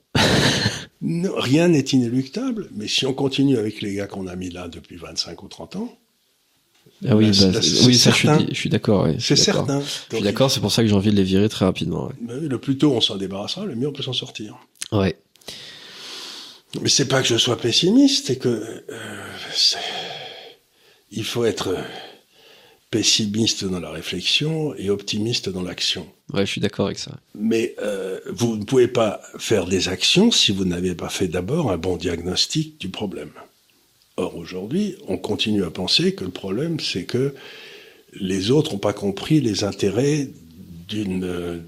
Non, Rien n'est inéluctable, mais si on continue avec les gars qu'on a mis là depuis 25 ou 30 ans, Ah oui, bah, oui, ça, je suis, d'accord. c'est certain. Je suis d'accord, c'est pour ça que j'ai envie de les virer très rapidement. ouais. Le plus tôt on s'en débarrassera, le mieux on peut s'en sortir. Ouais. Mais c'est pas que je sois pessimiste, c'est que euh, il faut être pessimiste dans la réflexion et optimiste dans l'action. Ouais, je suis d'accord avec ça. Mais euh, vous ne pouvez pas faire des actions si vous n'avez pas fait d'abord un bon diagnostic du problème. Or aujourd'hui, on continue à penser que le problème, c'est que les autres n'ont pas compris les intérêts d'une euh,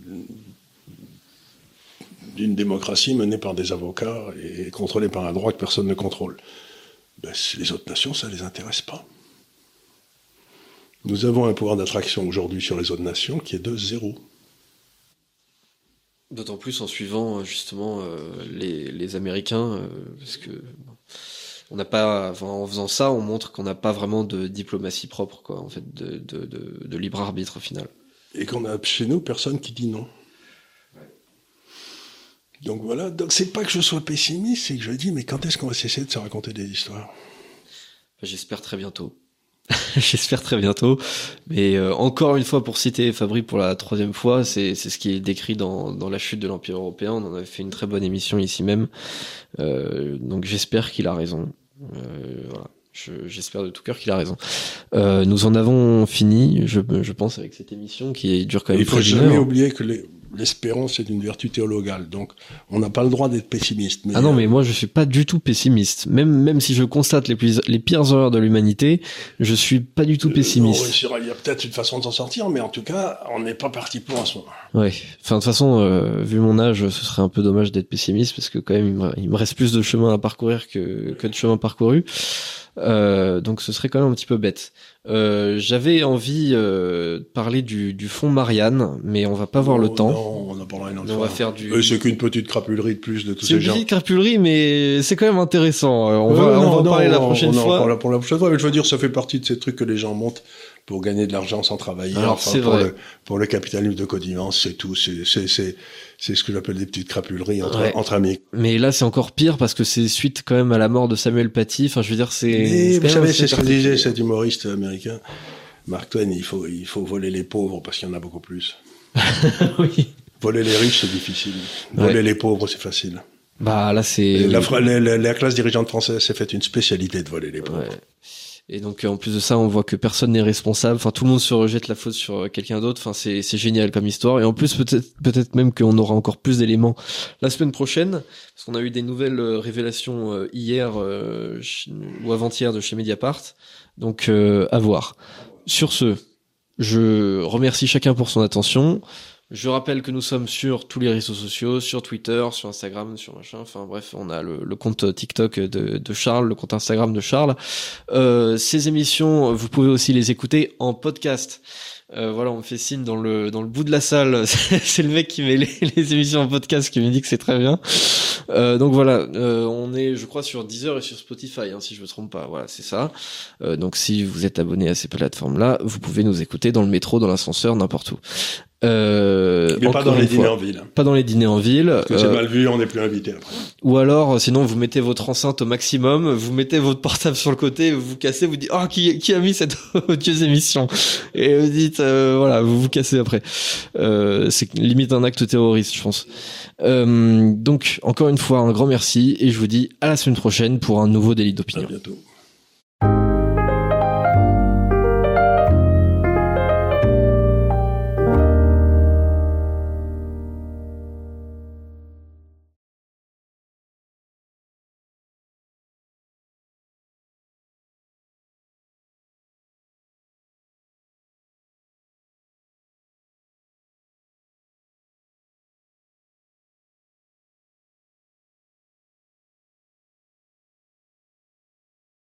d'une démocratie menée par des avocats et contrôlée par un droit que personne ne contrôle. Ben, les autres nations, ça ne les intéresse pas. Nous avons un pouvoir d'attraction aujourd'hui sur les autres nations qui est de zéro. D'autant plus en suivant euh, justement euh, les, les Américains, euh, parce que on n'a pas, enfin, en faisant ça, on montre qu'on n'a pas vraiment de diplomatie propre, quoi, en fait, de, de, de, de libre arbitre au final. et qu'on a chez nous personne qui dit non. Donc voilà, donc c'est pas que je sois pessimiste, c'est que je dis mais quand est-ce qu'on va cesser de se raconter des histoires? J'espère très bientôt. J'espère très bientôt. Mais euh, encore une fois, pour citer Fabri pour la troisième fois, c'est c'est ce qui est décrit dans, dans la chute de l'Empire européen. On en avait fait une très bonne émission ici même. Euh, donc j'espère qu'il a raison. Euh, voilà. Je- J'espère de tout cœur qu'il a raison. Euh, nous en avons fini, je, je pense, avec cette émission qui dure quand même Il faut jamais heure. oublier que les- l'espérance est une vertu théologale, donc on n'a pas le droit d'être pessimiste. Mais Ah non, euh, mais moi je suis pas du tout pessimiste. Même même si je constate les, plus, les pires horreurs de l'humanité, je suis pas du tout euh, pessimiste. il y a peut-être une façon de s'en sortir, mais en tout cas, on n'est pas parti pour en ce moment. Ouais. Enfin, de toute façon, euh, vu mon âge, ce serait un peu dommage d'être pessimiste parce que quand même, il me, il me reste plus de chemin à parcourir que, que de chemin parcouru. Euh, donc, ce serait quand même un petit peu bête. Euh, J'avais envie euh, de parler du, du fond Marianne, mais on va pas avoir le Oh, temps. Non, on en parlera une autre on fois. va faire du. C'est qu'une petite crapulerie de plus de tous C'est ces une gens. petite crapulerie, mais c'est quand même intéressant. On va, on non, va en non, parler la prochaine on en fois. pour la prochaine fois. Mais je veux dire, ça fait partie de ces trucs que les gens montent pour gagner de l'argent sans travailler. Alors, Enfin, c'est pour vrai. Le, pour le capitalisme de connivence, c'est tout. C'est, c'est, ce que j'appelle des petites crapuleries entre, Ouais. entre amis. Mais là, c'est encore pire parce que c'est suite quand même à la mort de Samuel Paty. Enfin, je veux dire, c'est. Vous savez, c'est ce que disait cet humoriste américain. Mark Twain, il faut, il faut voler les pauvres parce qu'il y en a beaucoup plus. oui. Voler les riches, c'est difficile. Voler les pauvres, c'est facile. Bah là, c'est. La- la classe dirigeante française s'est faite une spécialité de voler les pauvres. Ouais. Et donc en plus de ça, on voit que personne n'est responsable. Enfin, tout le monde se rejette la faute sur quelqu'un d'autre. Enfin, c'est c'est génial comme histoire. Et en plus, peut-être peut-être même qu'on aura encore plus d'éléments la semaine prochaine, parce qu'on a eu des nouvelles révélations hier ou avant-hier de chez Mediapart. Donc à voir. Sur ce, je remercie chacun pour son attention. Je rappelle que nous sommes sur tous les réseaux sociaux, sur Twitter, sur Instagram, sur machin. Enfin bref, on a le, compte TikTok de, de, Charles, le compte Instagram de Charles. Euh, ces émissions, vous pouvez aussi les écouter en podcast. Euh, voilà, on me fait signe dans le dans le bout de la salle. c'est le mec qui met les, les, émissions en podcast qui me dit que c'est très bien. Euh, donc voilà, euh, on est, je crois, sur Deezer et sur Spotify, hein, si je me trompe pas. Voilà, c'est ça. Euh, donc si vous êtes abonné à ces plateformes-là, vous pouvez nous écouter dans le métro, dans l'ascenseur, n'importe où. Euh, Mais pas dans les dîners en ville. Pas dans les dîners en ville. Parce que c'est euh, mal vu, on n'est plus invité après. Ou alors, sinon, vous mettez votre enceinte au maximum, vous mettez votre portable sur le côté, vous vous cassez, vous dites, oh, qui, qui a mis cette odieuse émission? Et vous dites, euh, voilà, vous vous cassez après. Euh, c'est limite un acte terroriste, je pense. donc, encore une fois, un grand merci, et je vous dis à la semaine prochaine pour un nouveau délit d'opinion. À bientôt.